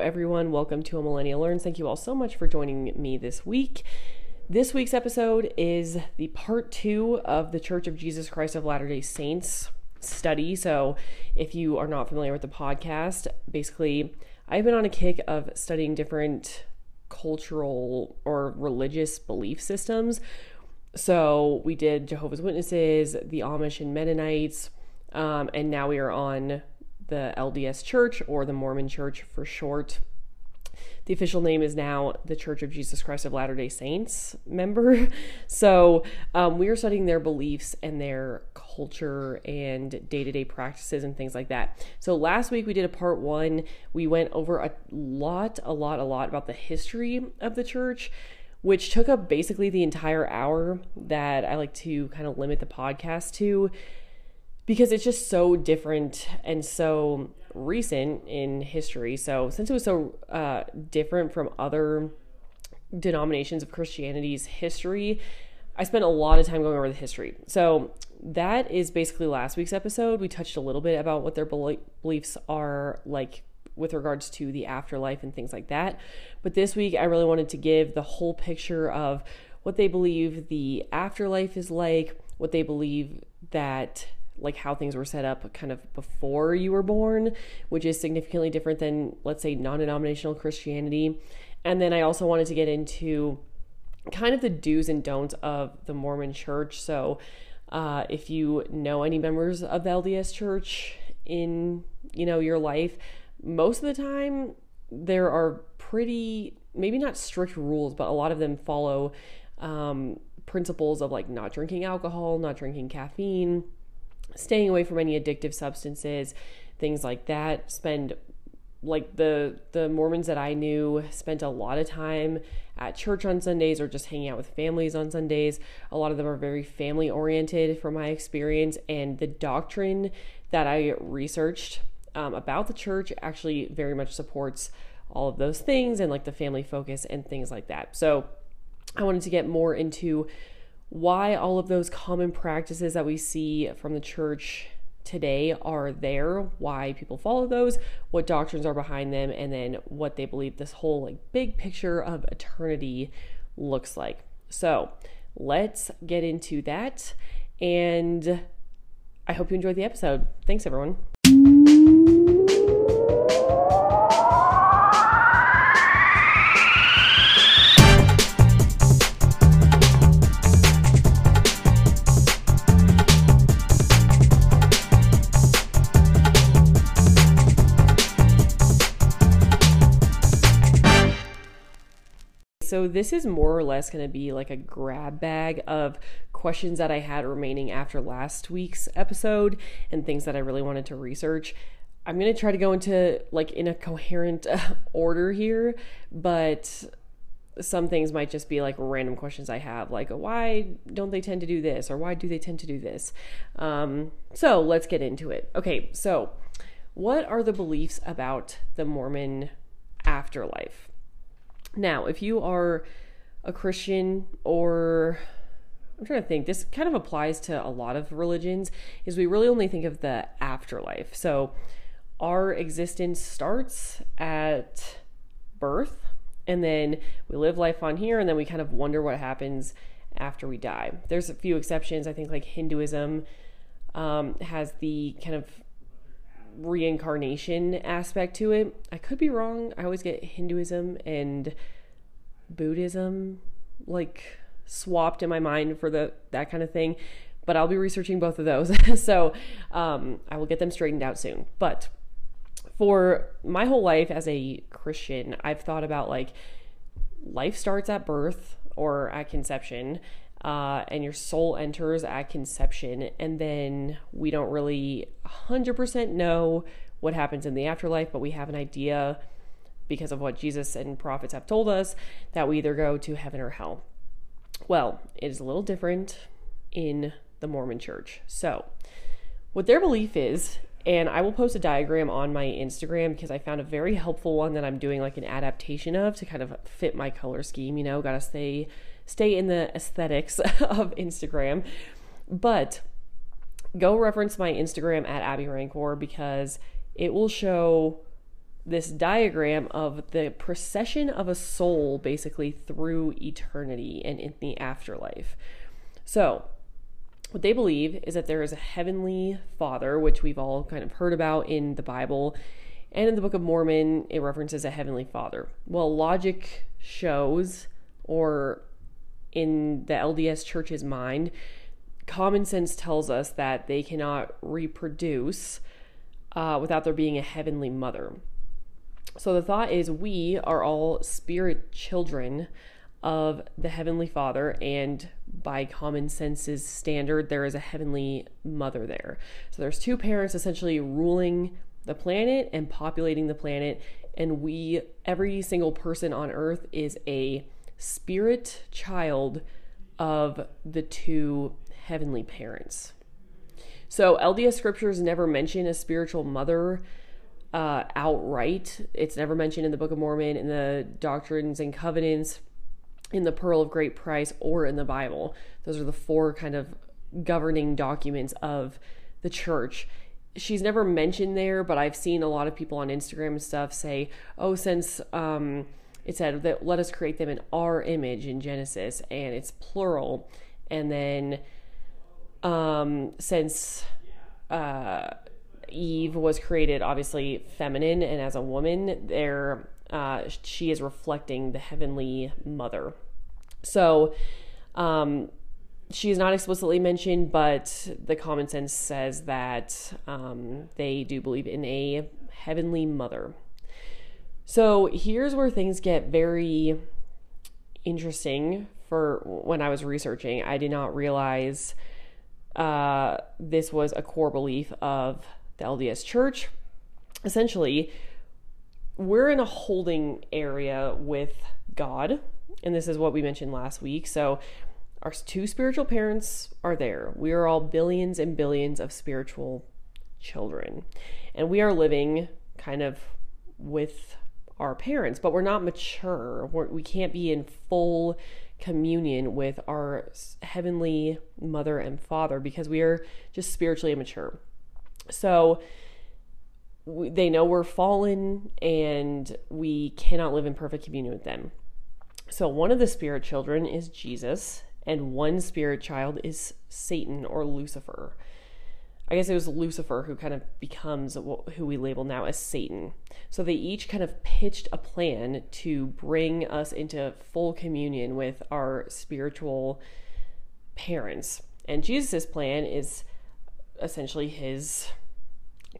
Everyone, welcome to A Millennial Learns. Thank you all so much for joining me this week. This week's episode is the part two of the Church of Jesus Christ of Latter day Saints study. So, if you are not familiar with the podcast, basically, I've been on a kick of studying different cultural or religious belief systems. So, we did Jehovah's Witnesses, the Amish and Mennonites, um, and now we are on the LDS Church or the Mormon Church for short. The official name is now the Church of Jesus Christ of Latter day Saints member. So um, we are studying their beliefs and their culture and day to day practices and things like that. So last week we did a part one. We went over a lot, a lot, a lot about the history of the church which took up basically the entire hour that I like to kind of limit the podcast to because it's just so different and so recent in history. So, since it was so uh, different from other denominations of Christianity's history, I spent a lot of time going over the history. So, that is basically last week's episode. We touched a little bit about what their beliefs are like with regards to the afterlife and things like that. But this week, I really wanted to give the whole picture of what they believe the afterlife is like, what they believe that like how things were set up kind of before you were born, which is significantly different than, let's say, non denominational Christianity. And then I also wanted to get into kind of the do's and don'ts of the Mormon church. So, uh, if you know any members of the LDS church in, you know, your life, most of the time there are pretty, maybe not strict rules, but a lot of them follow um, principles of like not drinking alcohol, not drinking caffeine, staying away from any addictive substances, things like that. Spend like the the Mormons that I knew spent a lot of time at church on Sundays or just hanging out with families on Sundays. A lot of them are very family oriented from my experience and the doctrine that I researched um, about the church actually very much supports all of those things and like the family focus and things like that. So I wanted to get more into why all of those common practices that we see from the church today are there, why people follow those, what doctrines are behind them, and then what they believe this whole like big picture of eternity looks like. So, let's get into that and I hope you enjoyed the episode. Thanks everyone. So this is more or less going to be like a grab bag of questions that I had remaining after last week's episode and things that I really wanted to research. I'm going to try to go into like in a coherent order here, but some things might just be like random questions I have, like why don't they tend to do this or why do they tend to do this? Um, so let's get into it. Okay, so what are the beliefs about the Mormon afterlife? Now, if you are a Christian or I'm trying to think, this kind of applies to a lot of religions, is we really only think of the afterlife. So our existence starts at birth and then we live life on here and then we kind of wonder what happens after we die. There's a few exceptions. I think like Hinduism um, has the kind of reincarnation aspect to it. I could be wrong. I always get Hinduism and Buddhism like swapped in my mind for the that kind of thing. But I'll be researching both of those. so um, I will get them straightened out soon. But for my whole life as a Christian, I've thought about like life starts at birth or at conception uh, and your soul enters at conception, and then we don't really 100% know what happens in the afterlife, but we have an idea because of what Jesus and prophets have told us that we either go to heaven or hell. Well, it is a little different in the Mormon church. So, what their belief is, and I will post a diagram on my Instagram because I found a very helpful one that I'm doing like an adaptation of to kind of fit my color scheme, you know, got to stay stay in the aesthetics of Instagram. But go reference my Instagram at Abby Rancor because it will show this diagram of the procession of a soul basically through eternity and in the afterlife. So, what they believe is that there is a heavenly father, which we've all kind of heard about in the Bible. And in the Book of Mormon, it references a heavenly father. Well, logic shows, or in the LDS church's mind, common sense tells us that they cannot reproduce uh, without there being a heavenly mother. So the thought is we are all spirit children of the heavenly father and by common sense's standard there is a heavenly mother there so there's two parents essentially ruling the planet and populating the planet and we every single person on earth is a spirit child of the two heavenly parents so lds scriptures never mention a spiritual mother uh, outright it's never mentioned in the book of mormon in the doctrines and covenants in the Pearl of Great Price or in the Bible. Those are the four kind of governing documents of the church. She's never mentioned there, but I've seen a lot of people on Instagram and stuff say, oh, since um, it said that let us create them in our image in Genesis, and it's plural. And then um, since uh, Eve was created obviously feminine and as a woman, there uh, she is reflecting the heavenly mother. So, um, she is not explicitly mentioned, but the common sense says that um, they do believe in a heavenly mother. So here's where things get very interesting for when I was researching. I did not realize uh, this was a core belief of the LDS Church. Essentially, we're in a holding area with God, and this is what we mentioned last week. So, our two spiritual parents are there. We are all billions and billions of spiritual children, and we are living kind of with our parents, but we're not mature. We're, we can not be in full communion with our heavenly mother and father because we are just spiritually immature. So, we, they know we're fallen and we cannot live in perfect communion with them. So, one of the spirit children is Jesus, and one spirit child is Satan or Lucifer. I guess it was Lucifer who kind of becomes who we label now as Satan. So they each kind of pitched a plan to bring us into full communion with our spiritual parents. And Jesus' plan is essentially his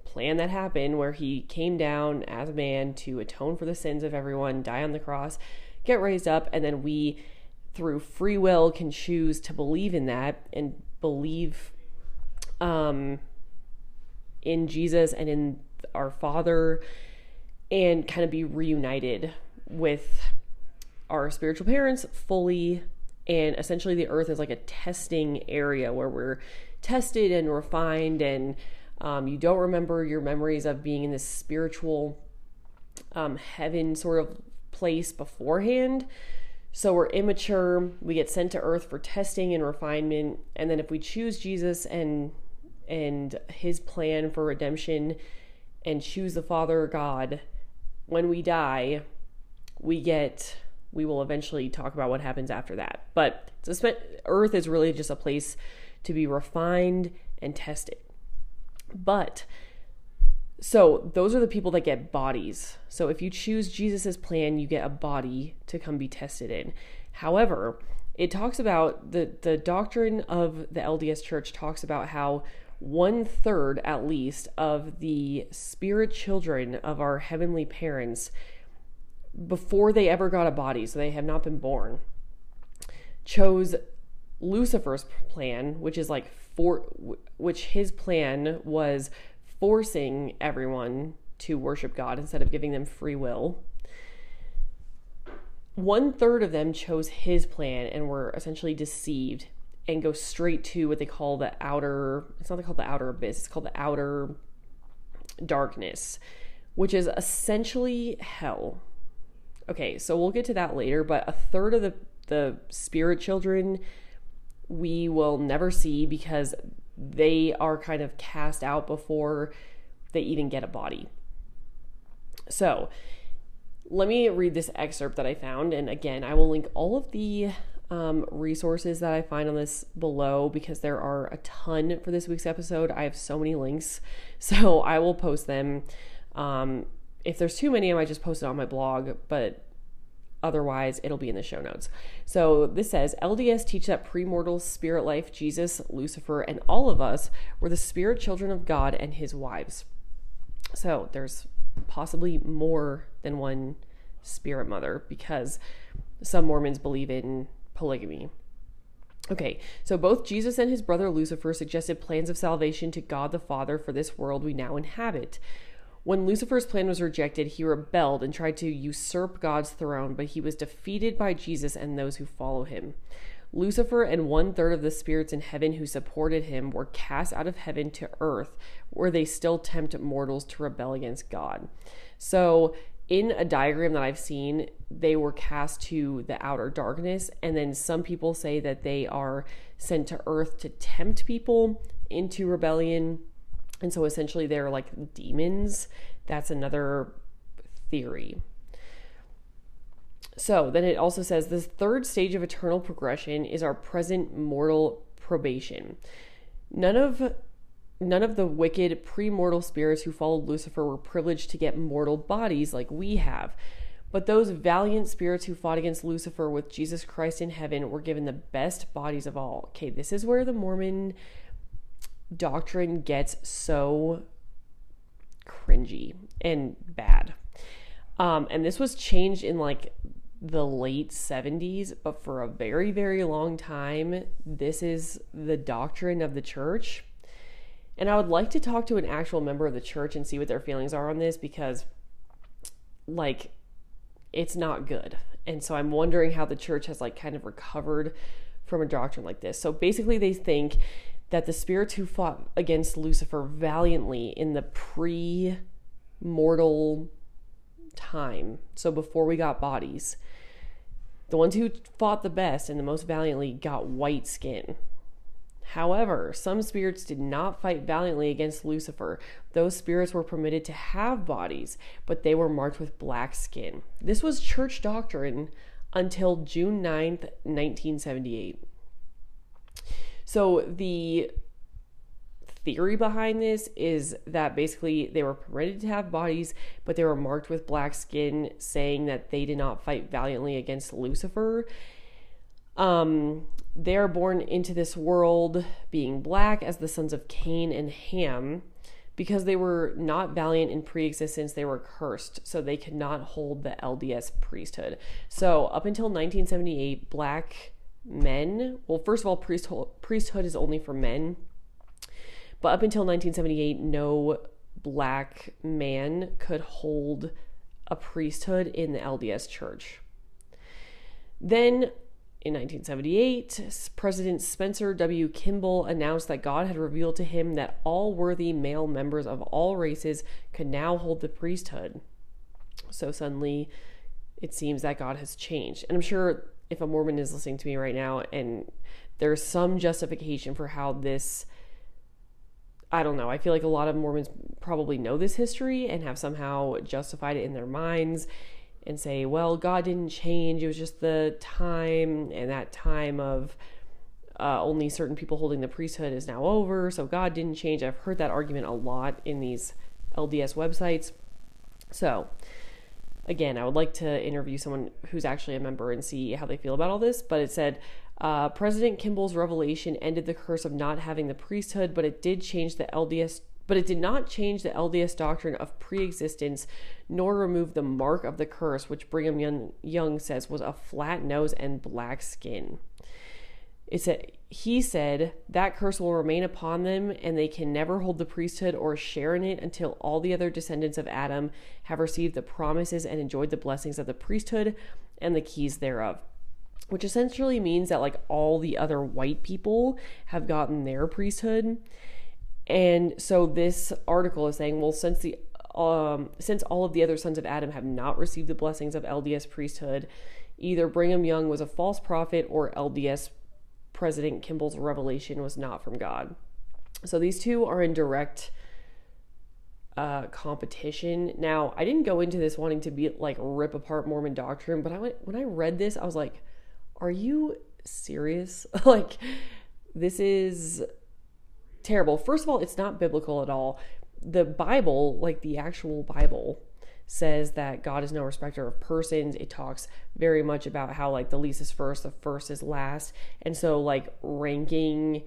plan that happened where he came down as a man to atone for the sins of everyone, die on the cross, get raised up, and then we, through free will, can choose to believe in that and believe um, in Jesus and in our Father and kind of be reunited with our spiritual parents fully. And essentially, the earth is like a testing area where we're tested and refined and um, you don't remember your memories of being in this spiritual um, heaven sort of place beforehand. So we're immature. We get sent to earth for testing and refinement. And then if we choose Jesus and and his plan for redemption and choose the Father God, when we die, we get we will eventually talk about what happens after that. But earth is really just a place to be refined and tested. But so those are the people that get bodies. So if you choose Jesus's plan, you get a body to come be tested in. However, it talks about the the doctrine of the LDS Church talks about how one third at least of the spirit children of our heavenly parents before they ever got a body, so they have not been born, chose Lucifer's plan, which is like for which his plan was forcing everyone to worship God instead of giving them free will. One third of them chose his plan and were essentially deceived and go straight to what they call the outer, it's not called the outer abyss, it's called the outer darkness, which is essentially hell. Okay, so we'll get to that later, but a third of the, the spirit children we will never see because they are kind of cast out before they even get a body. So, let me read this excerpt that I found. And again, I will link all of the um, resources that I find on this below because there are a ton for this week's episode. I have so many links. So I will post them. Um, if there's too many, I might just post it on my blog, but otherwise it'll be in the show notes. So this says LDS teach that premortal spirit life, Jesus, Lucifer, and all of us were the spirit children of God and his wives. So there's possibly more than one spirit mother because some Mormons believe in polygamy. Okay, so both Jesus and his brother Lucifer suggested plans of salvation to God the Father for this world we now inhabit. When Lucifer's plan was rejected, he rebelled and tried to usurp God's throne, but he was defeated by Jesus and those who follow him. Lucifer and one third of the spirits in heaven who supported him were cast out of heaven to earth, where they still tempt mortals to rebel against God. So, in a diagram that I've seen, they were cast to the outer darkness, and then some people say that they are sent to earth to tempt people into rebellion. And so essentially they're like demons. That's another theory. So then it also says this third stage of eternal progression is our present mortal probation. None of none of the wicked premortal spirits who followed Lucifer were privileged to get mortal bodies like we have. But those valiant spirits who fought against Lucifer with Jesus Christ in heaven were given the best bodies of all. Okay, this is where the Mormon doctrine gets so cringy and bad. Um, and this was changed in like the late 70s, but for a very, very long time, this is the doctrine of the church. And I would like to talk to an actual member of the church and see what their feelings are on this because, like, it's not good. And so I'm wondering how the church has, like, kind of recovered from a doctrine like this. So basically, they think that the spirits who fought against Lucifer valiantly in the pre mortal time, so before we got bodies, the ones who fought the best and the most valiantly got white skin. However, some spirits did not fight valiantly against Lucifer. Those spirits were permitted to have bodies, but they were marked with black skin. This was church doctrine until June 9th, 1978. So the theory behind this is that basically they were permitted to have bodies, but they were marked with black skin, saying that they did not fight valiantly against Lucifer. Um, they are born into this world being black as the sons of Cain and Ham. Because they were not valiant in pre existence, they were cursed, so they could not hold the LDS priesthood. So, up until 1978, black men, well, first of all, priesthood, priesthood is only for men but up until 1978, no black man could hold a priesthood in the LDS church. Then in 1978, President Spencer W. Kimball announced that God had revealed to him that all worthy male members of all races could now hold the priesthood. So suddenly, it seems that God has changed. And I'm sure if a Mormon is listening to me right now and there's some justification for how this I don't know. I feel like a lot of Mormons probably know this history and have somehow justified it in their minds and say, well, God didn't change. It was just the time, and that time of uh, only certain people holding the priesthood is now over. So God didn't change. I've heard that argument a lot in these LDS websites. So, again, I would like to interview someone who's actually a member and see how they feel about all this. But it said, uh, President Kimball's revelation ended the curse of not having the priesthood, but it did change the LDS. But it did not change the LDS doctrine of pre-existence, nor remove the mark of the curse, which Brigham Young, says was a flat nose and black skin. It said he said that curse will remain upon them, and they can never hold the priesthood or share in it until all the other descendants of Adam have received the promises and enjoyed the blessings of the priesthood and the keys thereof which essentially means that like all the other white people have gotten their priesthood. And so this article is saying, well, since the um, since all of the other sons of Adam have not received the blessings of LDS priesthood, either Brigham Young was a false prophet or LDS President Kimball's revelation was not from God. So these two are in direct uh, competition. Now, I didn't go into this wanting to be like rip apart Mormon doctrine, but I went when I read this, I was like, "Are you serious? like, this is terrible." First of all, it's not biblical at all. The Bible, like the actual Bible, says that God is no respecter of persons. It talks very much about how like the least is first, the first is last, and so like ranking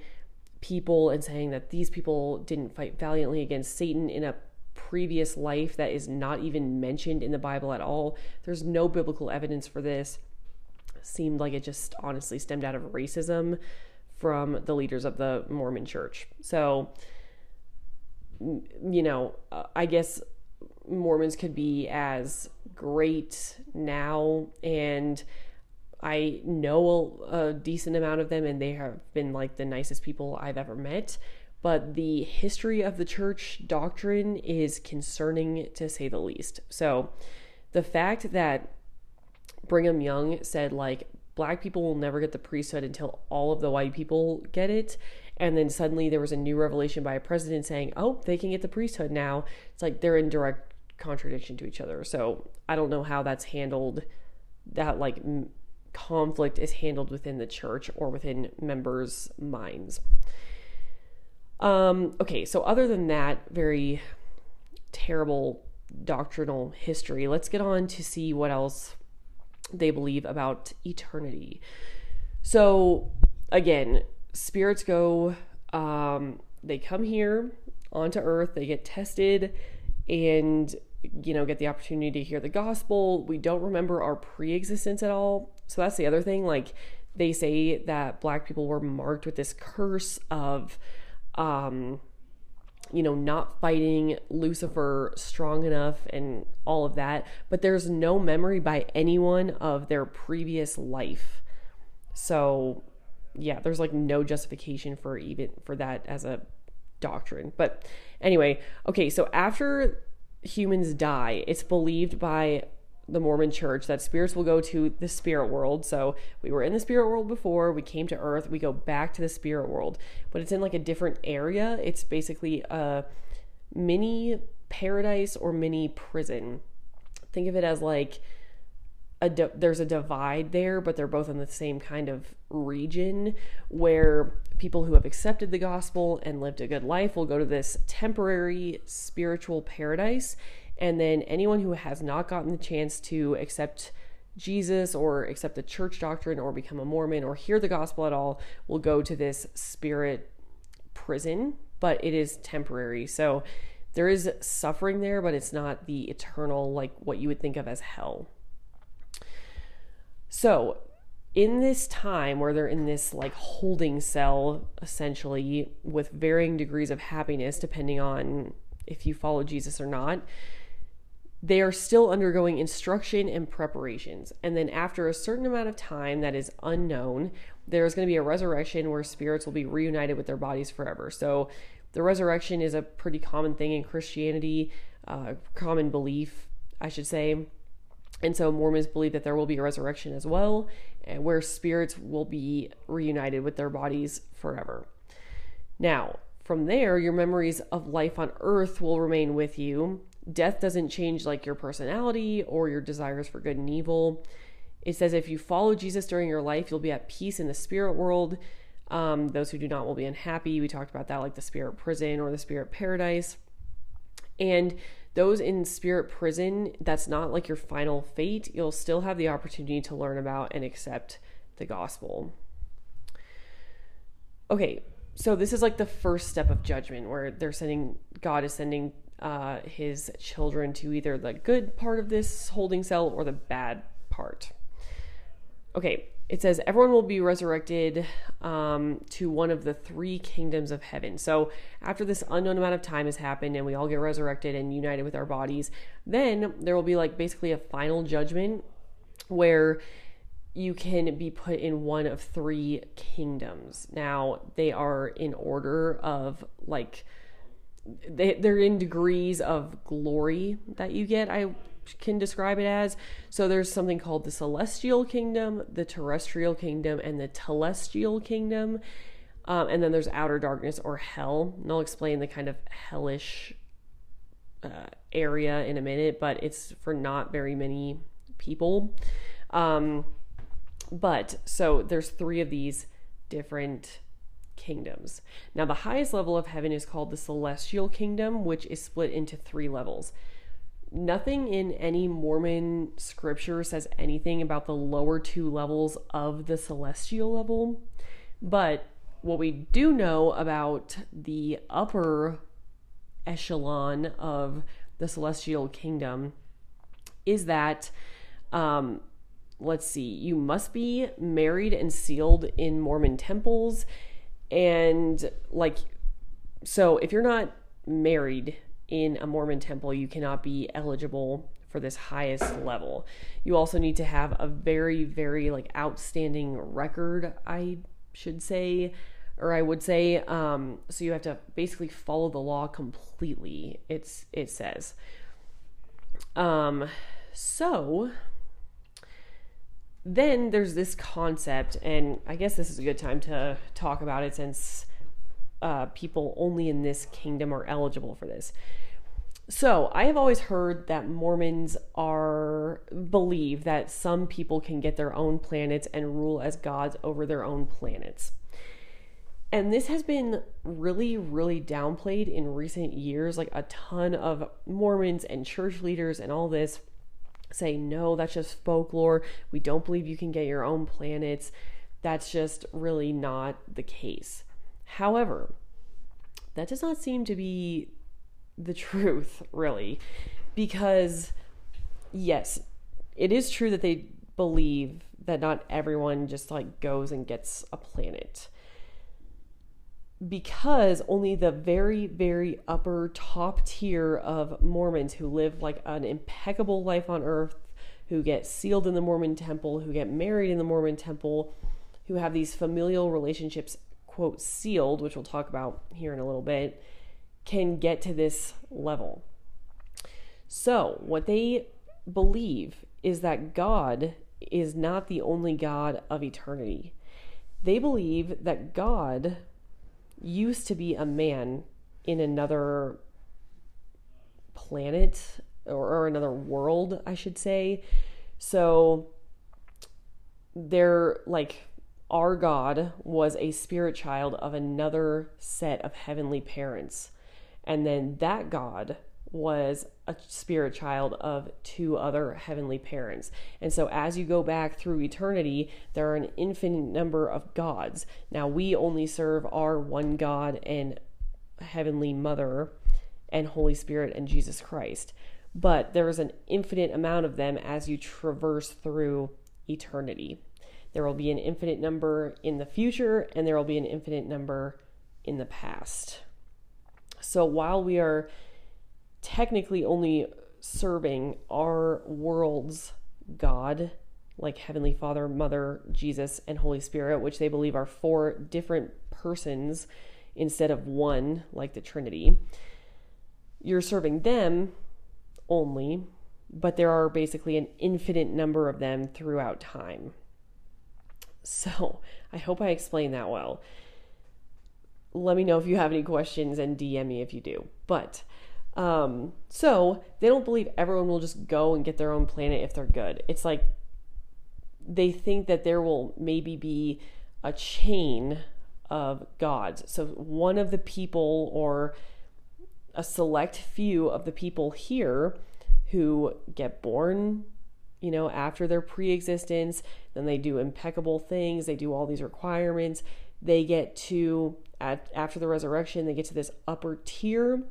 people and saying that these people didn't fight valiantly against Satan in a previous life that is not even mentioned in the Bible at all. There's no biblical evidence for this. Seemed like it just honestly stemmed out of racism from the leaders of the Mormon church. So, you know, uh, I guess Mormons could be as great now and I know a, decent amount of them, and they have been like the nicest people I've ever met. But the history of the church doctrine is concerning to say the least. So, the fact that Brigham Young said, like, black people will never get the priesthood until all of the white people get it. And then suddenly there was a new revelation by a president saying, oh, they can get the priesthood now. It's like they're in direct contradiction to each other. So I don't know how that's handled, that like conflict is handled within the church or within members' minds. Um, okay, so other than that very terrible doctrinal history, let's get on to see what else they believe about eternity. So, again, spirits go, um, they come here onto earth, they get tested, and you know, get the opportunity to hear the gospel. We don't remember our pre existence at all. So that's the other thing. Like, they say that black people were marked with this curse of, um, you know, not fighting Lucifer strong enough and all of that. But there's no memory by anyone of their previous life. So, yeah, there's like no justification for even for that as a doctrine. But anyway, okay, so after humans die, it's believed by the Mormon church that spirits will go to the spirit world. So we were in the spirit world before, we came to earth, we go back to the spirit world, but it's in like a different area. It's basically a mini paradise or mini prison. Think of it as like a di- there's a divide there, but they're both in the same kind of region where people who have accepted the gospel and lived a good life will go to this temporary spiritual paradise. And then anyone who has not gotten the chance to accept Jesus or accept the church doctrine or become a Mormon or hear the gospel at all will go to this spirit prison, but it is temporary. So there is suffering there, but it's not the eternal, like what you would think of as hell. So, in this time where they're in this like holding cell, essentially, with varying degrees of happiness, depending on if you follow Jesus or not, they are still undergoing instruction and preparations. And then, after a certain amount of time that is unknown, there's going to be a resurrection where spirits will be reunited with their bodies forever. So, the resurrection is a pretty common thing in Christianity, uh, common belief, I should say. And so Mormons believe that there will be a resurrection as well, where spirits will be reunited with their bodies forever. Now, from there, your memories of life on earth will remain with you. Death doesn't change like your personality or your desires for good and evil. It says if you follow Jesus during your life, you'll be at peace in the spirit world. Um, those who do not will be unhappy. We talked about that, like the spirit prison or the spirit paradise. And those in spirit prison, that's not like your final fate. You'll still have the opportunity to learn about and accept the gospel. Okay, so this is like the first step of judgment where they're sending, God is sending uh, his children to either the good part of this holding cell or the bad part. Okay, it says everyone will be resurrected um, to one of the three kingdoms of heaven. So after this unknown amount of time has happened and we all get resurrected and united with our bodies, then there will be like basically a final judgment where you can be put in one of three kingdoms. Now they are in order of like they, they're in degrees of glory that you get. I can describe it as. So there's something called the celestial kingdom, the terrestrial kingdom, and the telestial kingdom. Um, and then there's outer darkness or hell. And I'll explain the kind of hellish uh, area in a minute, but it's for not very many people. Um, but so there's three of these different kingdoms. Now, the highest level of heaven is called the celestial kingdom, which is split into three levels. Nothing in any Mormon scripture says anything about the lower two levels of the celestial level, but what we do know about the upper echelon of the celestial kingdom is that um, let's see you must be married and sealed in mormon temples and like so if you're not married in a mormon temple you cannot be eligible for this highest level you also need to have a very very like outstanding record i should say or I would say, um, so you have to basically follow the law completely. It's it says. Um, so then there's this concept, and I guess this is a good time to talk about it since uh, people only in this kingdom are eligible for this. So, I have always heard that Mormons are believe that some people can get their own planets and rule as gods over their own planets. And this has been really, really downplayed in recent years. Like a ton of Mormons and church leaders and all this say, no, that's just folklore. We don't believe you can get your own planets. That's just really not the case. However, that does not seem to be the truth, really, because yes, it is true that they believe that not everyone just like goes and gets a planet because only the very, very upper top tier of Mormons who live like an impeccable life on earth, who get sealed in the Mormon temple, who get married in the Mormon temple, who have these familial relationships, quote, sealed, which we'll talk about here in a little bit, can get to this level. So, what they believe is that God is not the only God of eternity. They believe that God used to be a man in another planet or, or another world, I should say. So they're like our God was a spirit child of another set of heavenly parents. And then that God was a spirit child of two other heavenly parents. And so, as you go back through eternity, there are an infinite number of gods. Now, we only serve our one God and Heavenly Mother and Holy Spirit and Jesus Christ. But there is an infinite amount of them as you traverse through eternity. There will be an infinite number in the future, and there will be an infinite number in the past. So, while we are technically only serving our world's God, like Heavenly Father, Mother, Jesus, and Holy Spirit, which they believe are four different persons instead of one, like the Trinity. You're serving them only, but there are basically an infinite number of them throughout time. So, I hope I explained that well. Let me know if you have any questions and DM me if you do. But um, so they don't believe everyone will just go and get their own planet if they're good. It's like they think that there will maybe be a chain of gods. So one of the people or a select few of the people here who get born, you know, after their pre-existence, then they do impeccable things, they do all these requirements, they get to at after the resurrection, they get to this upper tier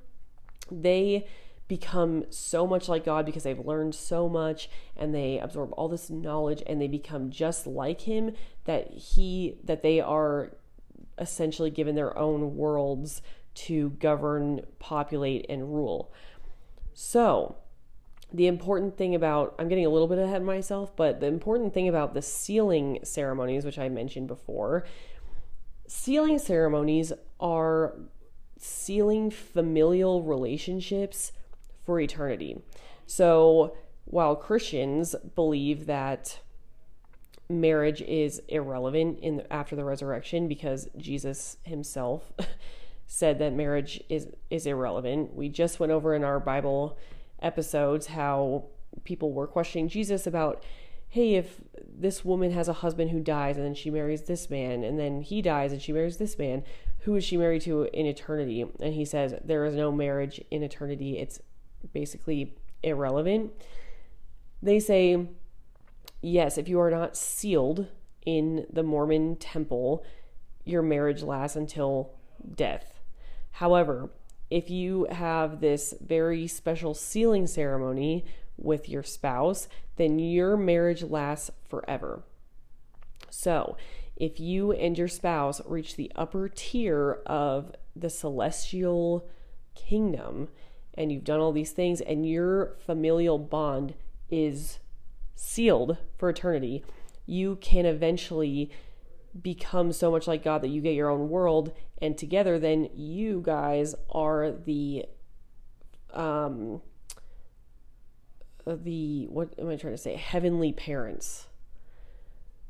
they become so much like God because they've learned so much and they absorb all this knowledge and they become just like him that he that they are essentially given their own worlds to govern, populate and rule. So, the important thing about I'm getting a little bit ahead of myself, but the important thing about the sealing ceremonies, which I mentioned before, sealing ceremonies are sealing familial relationships for eternity. So, while Christians believe that marriage is irrelevant in the, after the resurrection because Jesus himself said that marriage is is irrelevant. We just went over in our Bible episodes how people were questioning Jesus about hey, if this woman has a husband who dies and then she marries this man and then he dies and she marries this man, who is she married to in eternity? And he says there is no marriage in eternity. It's basically irrelevant. They say yes, if you are not sealed in the Mormon temple, your marriage lasts until death. However, if you have this very special sealing ceremony with your spouse, then your marriage lasts forever. So, if you and your spouse reach the upper tier of the celestial kingdom and you've done all these things and your familial bond is sealed for eternity, you can eventually become so much like God that you get your own world and together then you guys are the um the what am I trying to say? Heavenly parents.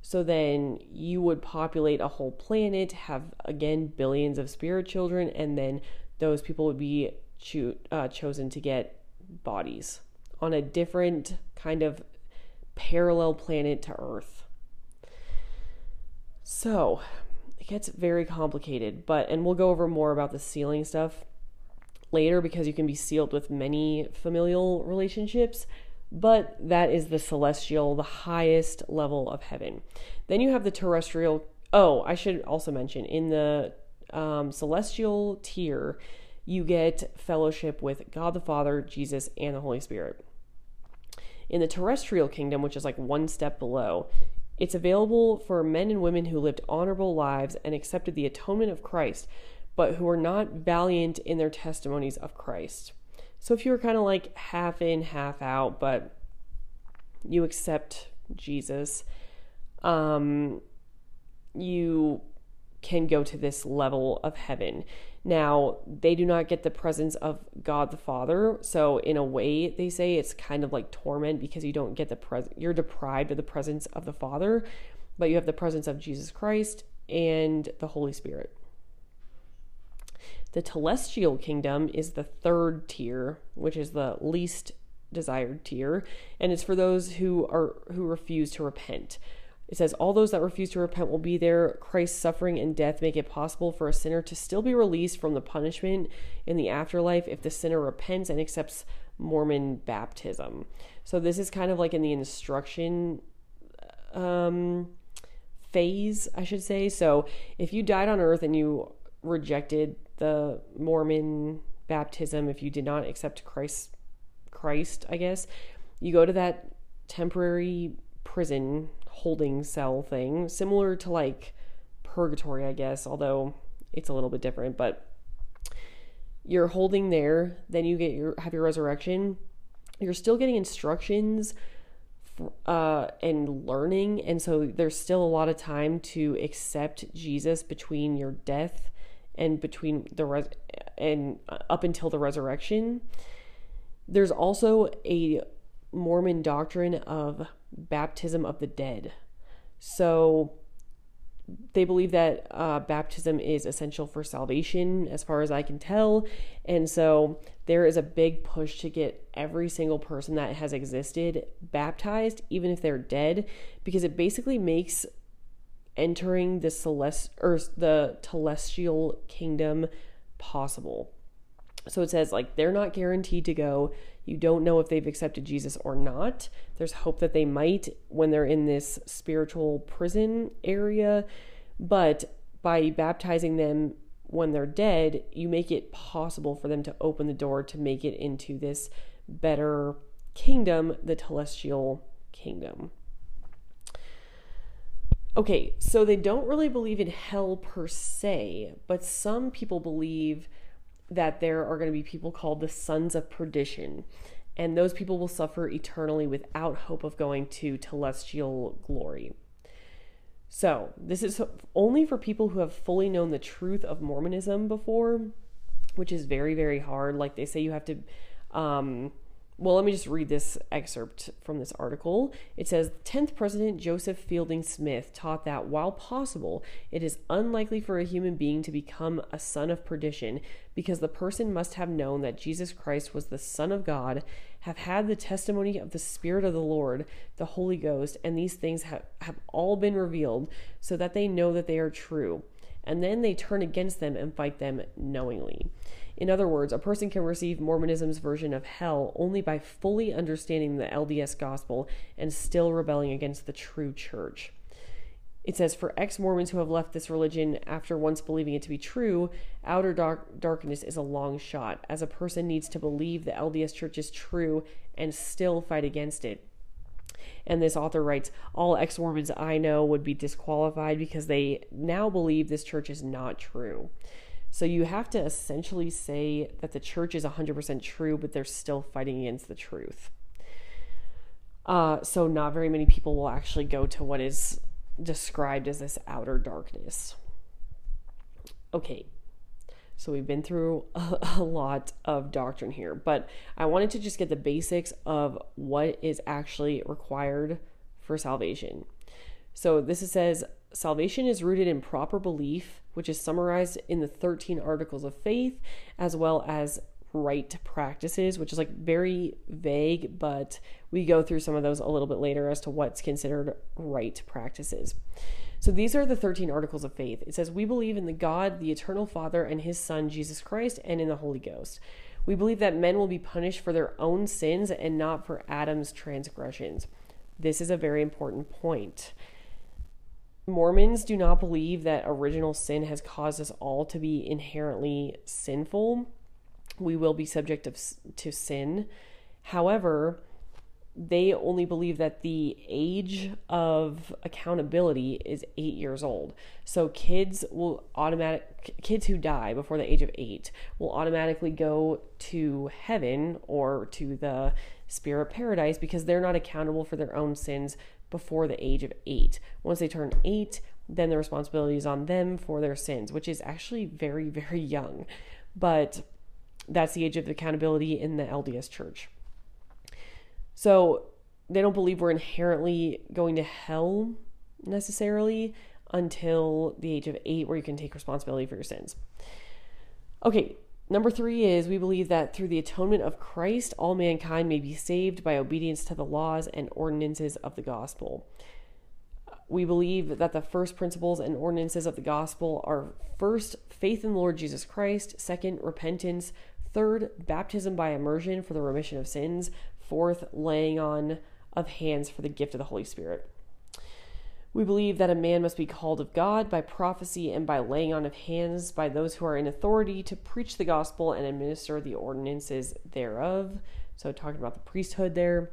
So then you would populate a whole planet, have again billions of spirit children, and then those people would be cho- uh, chosen to get bodies on a different kind of parallel planet to Earth. So it gets very complicated, but and we'll go over more about the sealing stuff later because you can be sealed with many familial relationships, but that is the celestial, the highest level of heaven. Then you have the terrestrial. Oh, I should also mention in the um, celestial tier, you get fellowship with God the Father, Jesus, and the Holy Spirit. In the terrestrial kingdom, which is like one step below, it's available for men and women who lived honorable lives and accepted the atonement of Christ, but who are not valiant in their testimonies of Christ. So if you were kind of like half in, half out, but you accept Jesus, um, you can go to this level of heaven. Now, they do not get the presence of God the Father. So, in a way, they say it's kind of like torment because you don't get the presence, you're deprived of the presence of the Father, but you have the presence of Jesus Christ and the Holy Spirit. The celestial kingdom is the third tier, which is the least desired tier, and it's for those who are who refuse to repent. It says, All those that refuse to repent will be there. Christ's suffering and death make it possible for a sinner to still be released from the punishment in the afterlife if the sinner repents and accepts Mormon baptism. So, this is kind of like in the instruction um, phase, I should say. So, if you died on earth and you rejected the Mormon baptism, if you did not accept Christ, Christ, I guess, you go to that temporary prison holding cell thing, similar to like purgatory, I guess, although it's a little bit different, but you're holding there, then you get your have your resurrection. You're still getting instructions uh, and learning, and so there's still a lot of time to accept Jesus between your death and between the res and uh, up until the resurrection. There's also a Mormon doctrine of baptism of the dead. So they believe that uh, baptism is essential for salvation, as far as I can tell. And so there is a big push to get every single person that has existed baptized, even if they're dead, because it basically makes entering the celest or the telestial kingdom possible. So it says like they're not guaranteed to go. You don't know if they've accepted Jesus or not. There's hope that they might when they're in this spiritual prison area, but by baptizing them when they're dead, you make it possible for them to open the door to make it into this better kingdom, the telestial kingdom. Okay, so they don't really believe in hell per se, but some people believe that there are going to be people called the sons of perdition, and those people will suffer eternally without hope of going to telestial glory. So, this is only for people who have fully known the truth of Mormonism before, which is very, very hard. Like they say, you have to um, well, let me just read this excerpt from this article. It says 10th President Joseph Fielding Smith taught that while possible, it is unlikely for a human being to become a son of perdition because the person must have known that Jesus Christ was the Son of God, have had the testimony of the Spirit of the Lord, the Holy Ghost, and these things have, have all been revealed so that they know that they are true. And then they turn against them and fight them knowingly. In other words, a person can receive Mormonism's version of hell only by fully understanding the LDS gospel and still rebelling against the true church. It says, For ex Mormons who have left this religion after once believing it to be true, outer dark- darkness is a long shot, as a person needs to believe the LDS church is true and still fight against it. And this author writes, All ex Mormons I know would be disqualified because they now believe this church is not true. So you have to essentially say that the church is 100% true, but they're still fighting against the truth. Uh, so not very many people will actually go to what is described as this outer darkness. Okay, so we've been through a, a, lot of doctrine here, but I wanted to just get the basics of what is actually required for salvation. So this says salvation is rooted in proper belief which is summarized in the 13 articles of faith, as well as right practices, which is like very vague, but we go through some of those a little bit later as to what's considered right practices. So these are the 13 articles of faith. It says, We believe in the God, the eternal Father, and his Son, Jesus Christ, and in the Holy Ghost. We believe that men will be punished for their own sins and not for Adam's transgressions. This is a very important point. Mormons do not believe that original sin has caused us all to be inherently sinful. We will be subject of, to sin. However, they only believe that the age of accountability is eight years old. So kids will automatic kids who die before the age of eight will automatically go to heaven or to the spirit paradise because they're not accountable for their own sins before the age of eight. Once they turn eight, then the responsibility is on them for their sins, which is actually very, very young. But that's the age of accountability in the LDS church. So they don't believe we're inherently going to hell necessarily until the age of eight, where you can take responsibility for your sins. Okay, Number three is we believe that through the atonement of Christ, all mankind may be saved by obedience to the laws and ordinances of the gospel. We believe that the first principles and ordinances of the gospel are first, faith in the Lord Jesus Christ, second, repentance, third, baptism by immersion for the remission of sins, fourth, laying on of hands for the gift of the Holy Spirit. We believe that a man must be called of God by prophecy and by laying on of hands by those who are in authority to preach the gospel and administer the ordinances thereof. So, talking about the priesthood there.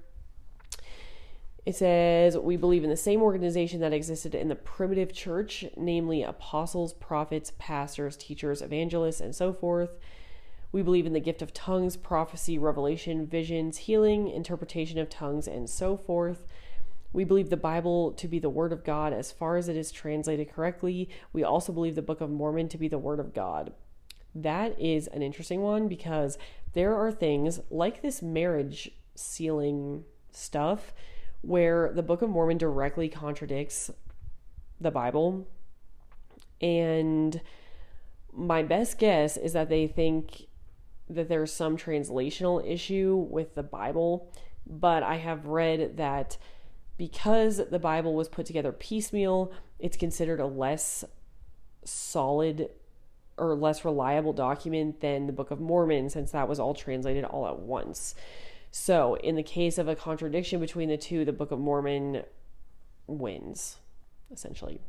It says, We believe in the same organization that existed in the primitive church, namely apostles, prophets, pastors, teachers, evangelists, and so forth. We believe in the gift of tongues, prophecy, revelation, visions, healing, interpretation of tongues, and so forth. We believe the Bible to be the Word of God as far as it is translated correctly. We also believe the Book of Mormon to be the Word of God. That is an interesting one because there are things like this marriage sealing stuff where the Book of Mormon directly contradicts the Bible. And my best guess is that they think that there's some translational issue with the Bible, but I have read that because the Bible was put together piecemeal, it's considered a less solid or less reliable document than the Book of Mormon, since that was all translated all at once. So, in the case of a contradiction between the two, the Book of Mormon wins, essentially.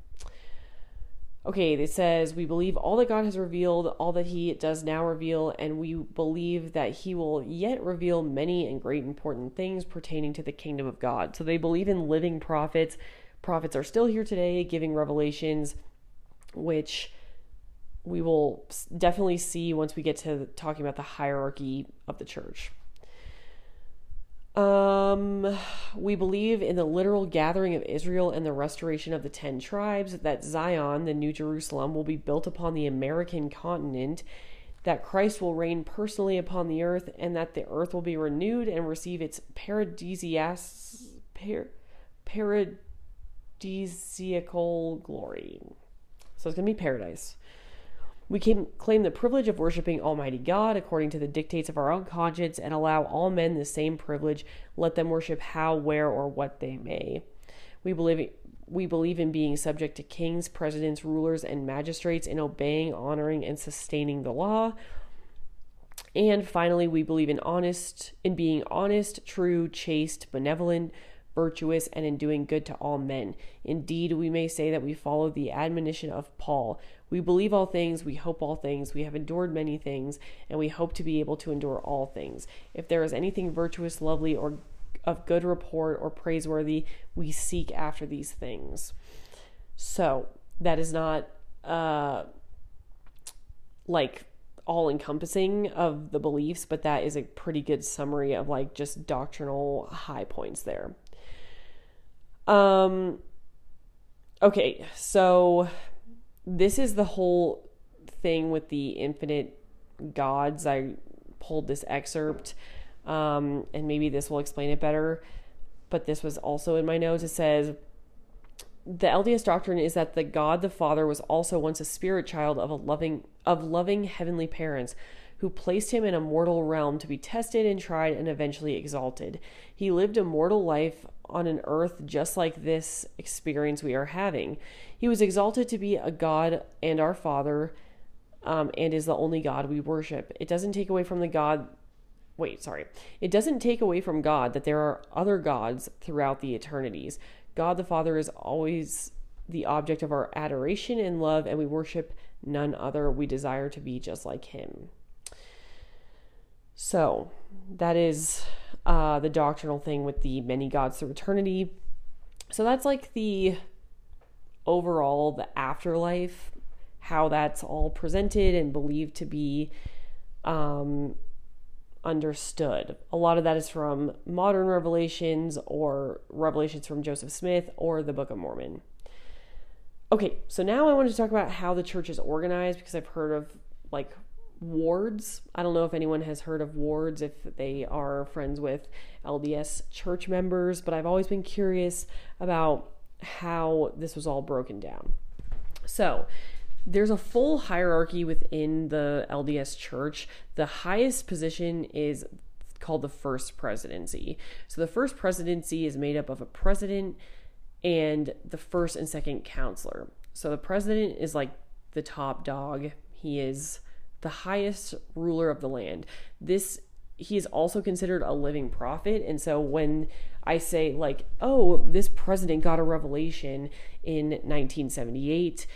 Okay, it says, We believe all that God has revealed, all that He does now reveal, and we believe that He will yet reveal many and great important things pertaining to the kingdom of God. So they believe in living prophets. Prophets are still here today giving revelations, which we will definitely see once we get to talking about the hierarchy of the church. Um, we believe in the literal gathering of Israel and the restoration of the ten tribes, that Zion, the New Jerusalem, will be built upon the American continent. that Christ will reign personally upon the earth, and that the earth will be renewed and receive its paradisias, par, paradisiacal glory. So it's going to be paradise. We can claim the privilege of worshiping Almighty God according to the dictates of our own conscience and allow all men the same privilege. Let them worship how, where, or what they may. We believe we believe in being subject to kings, presidents, rulers, and magistrates, in obeying, honoring, and sustaining the law. And finally, we believe in honest in being honest, true, chaste, benevolent, virtuous, and in doing good to all men. Indeed, we may say that we follow the admonition of Paul. We believe all things, we hope all things, we have endured many things, and we hope to be able to endure all things. If there is anything virtuous, lovely, or of good report or praiseworthy, we seek after these things. So that is not uh, like all encompassing of the beliefs, but that is a pretty good summary of like just doctrinal high points there. Um, okay, so this is the whole thing with the infinite gods. I pulled this excerpt um, and maybe this will explain it better. But this was also in my notes. It says the LDS doctrine is that the God the Father was also once a spirit child of a loving of loving heavenly parents who placed him in a mortal realm to be tested and tried and eventually exalted. He lived a mortal life on an earth just like this experience we are having. He was exalted to be a God and our Father, um, and is the only God we worship. It doesn't take away from the God wait, sorry. It doesn't take away from God that there are other gods throughout the eternities. God the Father is always the object of our adoration and love, and we worship none other. We desire to be just like Him. So, that is uh, the doctrinal thing with the many gods through eternity. So, that's like the overall, the afterlife, how that's all presented and believed to be um, understood. A lot of that is from modern revelations or revelations from Joseph Smith or the Book of Mormon. Okay, so now I want to talk about how the church is organized because I've heard of like wards. I don't know if anyone has heard of wards if they are friends with LDS church members, but I've always been curious about how this was all broken down. So, there's a full hierarchy within the LDS church. The highest position is called the first presidency. So the first presidency is made up of a president and the first and second counselor. So the president is like the top dog. He is the highest ruler of the land. This he is also considered a living prophet and so when I say like, "Oh, this president got a revelation in 1978,"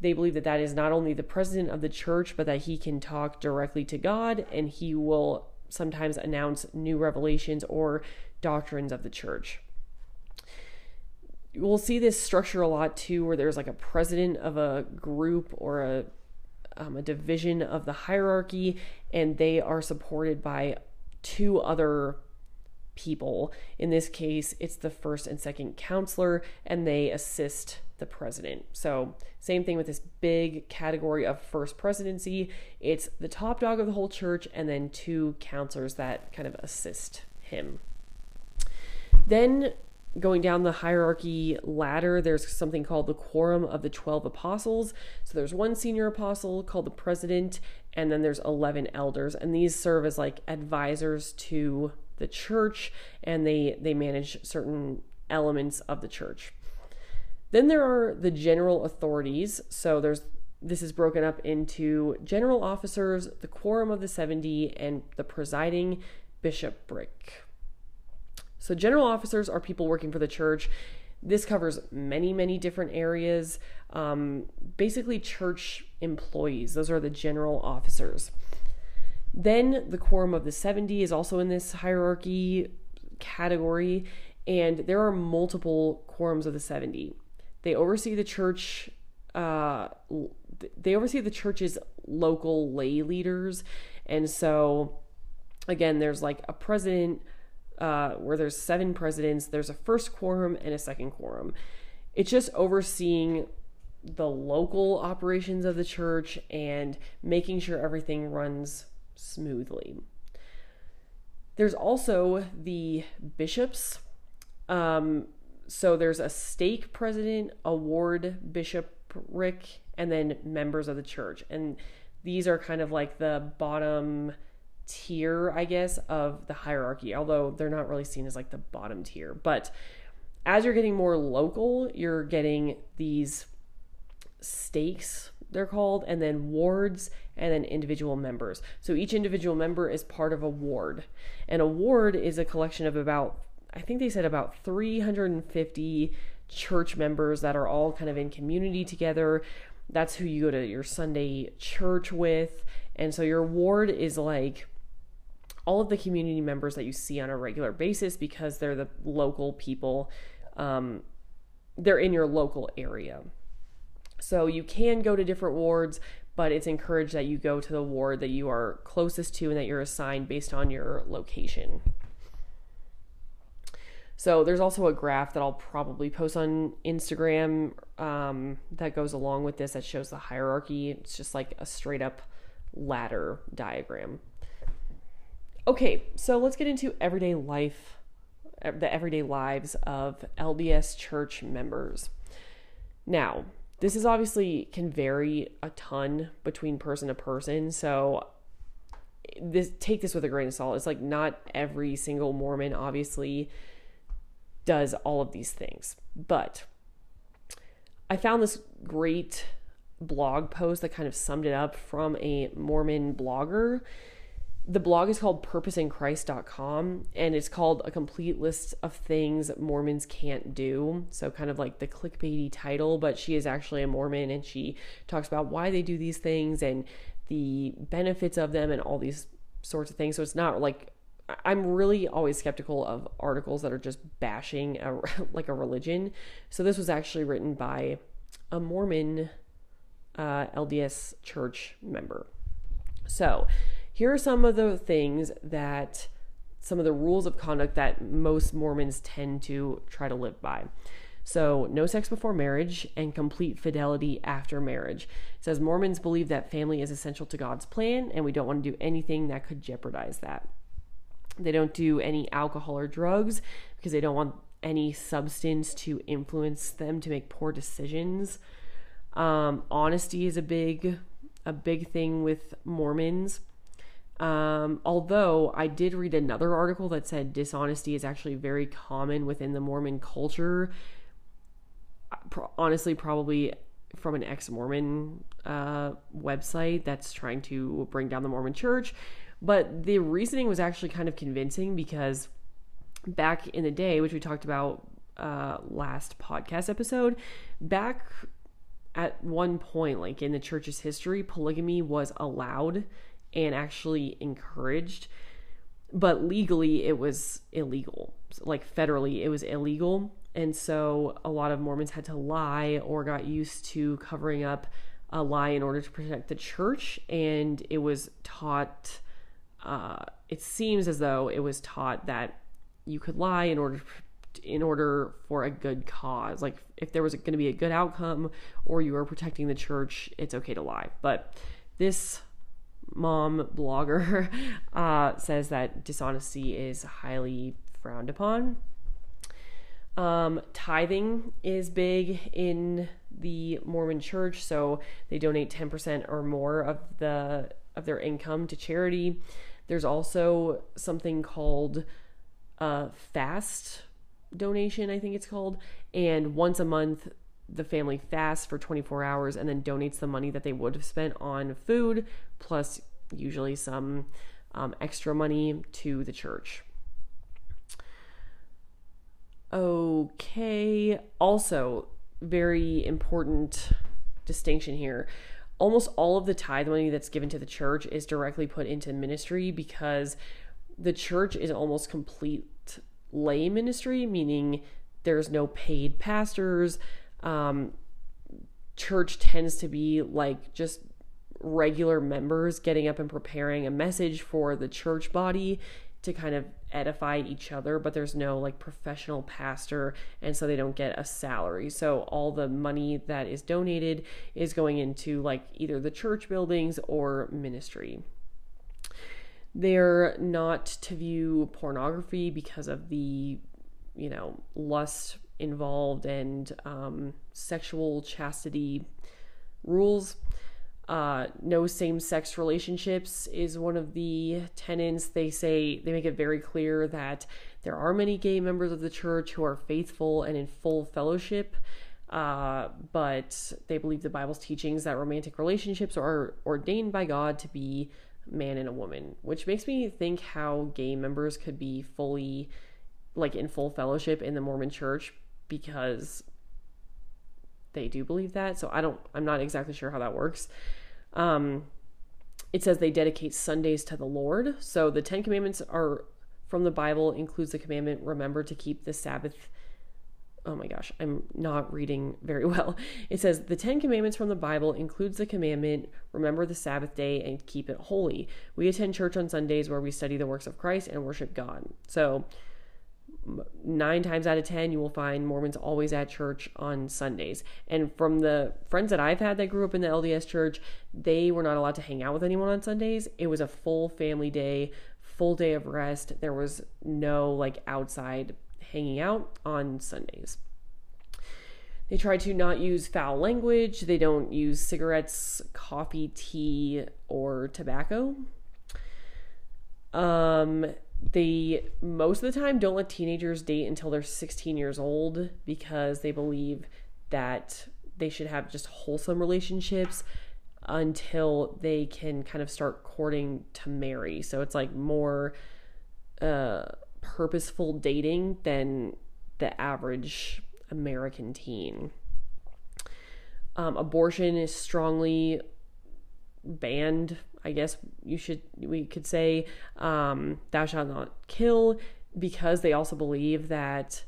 they believe that that is not only the president of the church, but that he can talk directly to God and he will sometimes announce new revelations or doctrines of the church. We'll see this structure a lot too, where there's like a president of a group or a um, a division of the hierarchy, and they are supported by two other people. In this case, it's the first and second counselor, and they assist the president. So, same thing with this big category of first presidency. It's the top dog of the whole church, and then two counselors that kind of assist him. Then, going down the hierarchy ladder, there's something called the Quorum of the 12 Apostles. So, there's one senior apostle called the president, and then there's 11 elders, and these serve as like advisors to the church and they they manage certain elements of the church. Then there are the general authorities. So there's this is broken up into general officers, the quorum of the 70, and the presiding bishopric. So general officers are people working for the church. This covers many, many different areas. Um, basically, church employees. Those are the general officers. Then the quorum of the 70 is also in this hierarchy category, and there are multiple quorums of the 70. They oversee the church. Uh, they oversee the church's local lay leaders, and so again, there's like a president uh, where there's seven presidents. There's a first quorum and a second quorum. It's just overseeing the local operations of the church and making sure everything runs smoothly. There's also the bishops. Um, so there's a stake president, a ward bishopric, and then members of the church. And these are kind of like the bottom tier, I guess, of the hierarchy, although they're not really seen as like the bottom tier. But as you're getting more local, you're getting these stakes, they're called, and then wards, and then individual members. So each individual member is part of a ward. And a ward is a collection of about, I think they said about 350 church members that are all kind of in community together. That's who you go to your Sunday church with. And so your ward is like all of the community members that you see on a regular basis because they're the local people. Um, they're in your local area. So you can go to different wards, but it's encouraged that you go to the ward that you are closest to and that you're assigned based on your location. So there's also a graph that I'll probably post on Instagram um, that goes along with this that shows the hierarchy. It's just like a straight up ladder diagram. Okay, so let's get into everyday life, eh, the everyday lives of LDS church members. Now, this is obviously can vary a ton between person to person, so this take this with a grain of salt. It's like not every single Mormon obviously does all of these things. But I found this great blog post that kind of summed it up from a Mormon blogger the blog is called purposeinchrist.com and it's called a complete list of things Mormons can't do. So kind of like the clickbaity title, but she is actually a Mormon and she talks about why they do these things and the benefits of them and all these sorts of things. So it's not like I'm really always skeptical of articles that are just bashing a, like a religion. So this was actually written by a Mormon uh, LDS church member. So here are some of the things that some of the rules of conduct that most Mormons tend to try to live by. So, no sex before marriage and complete fidelity after marriage. It says Mormons believe that family is essential to God's plan, and we don't want to do anything that could jeopardize that. They don't do any alcohol or drugs because they don't want any substance to influence them to make poor decisions. Um, honesty is a big, a big thing with Mormons. Um, although I did read another article that said dishonesty is actually very common within the Mormon culture. Honestly, probably from an ex Mormon uh, website that's trying to bring down the Mormon church. But the reasoning was actually kind of convincing because back in the day, which we talked about uh, last podcast episode, back at one point, like in the church's history, polygamy was allowed and actually encouraged. But legally, it was illegal. Like federally, it was illegal. And so a lot of Mormons had to lie or got used to covering up a lie in order to protect the church. And it was taught, uh, it seems as though it was taught that you could lie in order in order for a good cause. Like if there was going to be a good outcome or you were protecting the church, it's okay to lie. But this mom blogger uh, says that dishonesty is highly frowned upon. Um, tithing is big in the Mormon church, so they donate 10% or more of the of their income to charity. There's also something called a fast donation, I think it's called, and once a month the family fasts for 24 hours and then donates the money that they would have spent on food plus usually some um, extra money to the church. Okay, also, very important distinction here. Almost all of the tithe money that's given to the church is directly put into ministry because the church is almost complete lay ministry, meaning there's no paid pastors. Um, church tends to be like just regular members getting up and preparing a message for the church body to kind of edify each other, but there's no like professional pastor, and so they don't get a salary. So all the money that is donated is going into like either the church buildings or ministry. They're not to view pornography because of the, you know, lust involved and um, sexual chastity rules. Uh, no same sex relationships is one of the tenets. They say, they make it very clear that there are many gay members of the church who are faithful and in full fellowship, uh, but they believe the Bible's teachings that romantic relationships are ordained by God to be man and a woman, which makes me think how gay members could be fully, like, in full fellowship in the Mormon church because they do believe that. So I don't, I'm not exactly sure how that works. Um, it says they dedicate Sundays to the Lord. So the Ten Commandments are from the Bible, includes the commandment, remember to keep the Sabbath. Oh my gosh, I'm not reading very well. It says the Ten Commandments from the Bible includes the commandment, remember the Sabbath day and keep it holy. We attend church on Sundays where we study the works of Christ and worship God. So nine times out of ten you will find mormons always at church on sundays. And from the friends that i've had that grew up in the lds church they were not allowed to hang out with anyone on sundays. It was a full family day full day of rest. There was no like outside hanging out on sundays. They try to not use foul language. They don't use cigarettes coffee tea or tobacco. Um they most of the time don't let teenagers date until they're 16 years old because they believe that they should have just wholesome relationships until they can kind of start courting to marry. So it's like more uh, purposeful dating than the average American teen. Um, abortion is strongly banned I guess you should we could say um, thou shalt not kill because they also believe that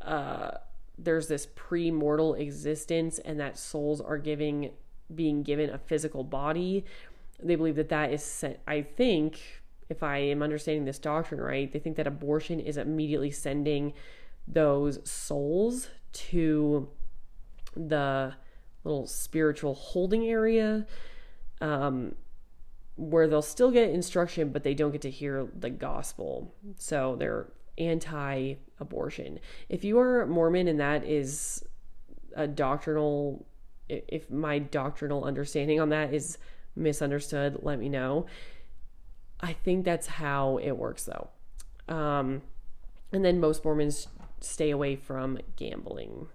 uh, there's this pre-mortal existence and that souls are giving being given a physical body. They believe that that is I think if I am understanding this doctrine right, they think that abortion is immediately sending those souls to the little spiritual holding area um, where they'll still get instruction, but they don't get to hear the gospel. So they're anti abortion. If you are Mormon and that is a doctrinal, if my doctrinal understanding on that is misunderstood, let me know. I think that's how it works though. Um, and then most Mormons stay away from gambling.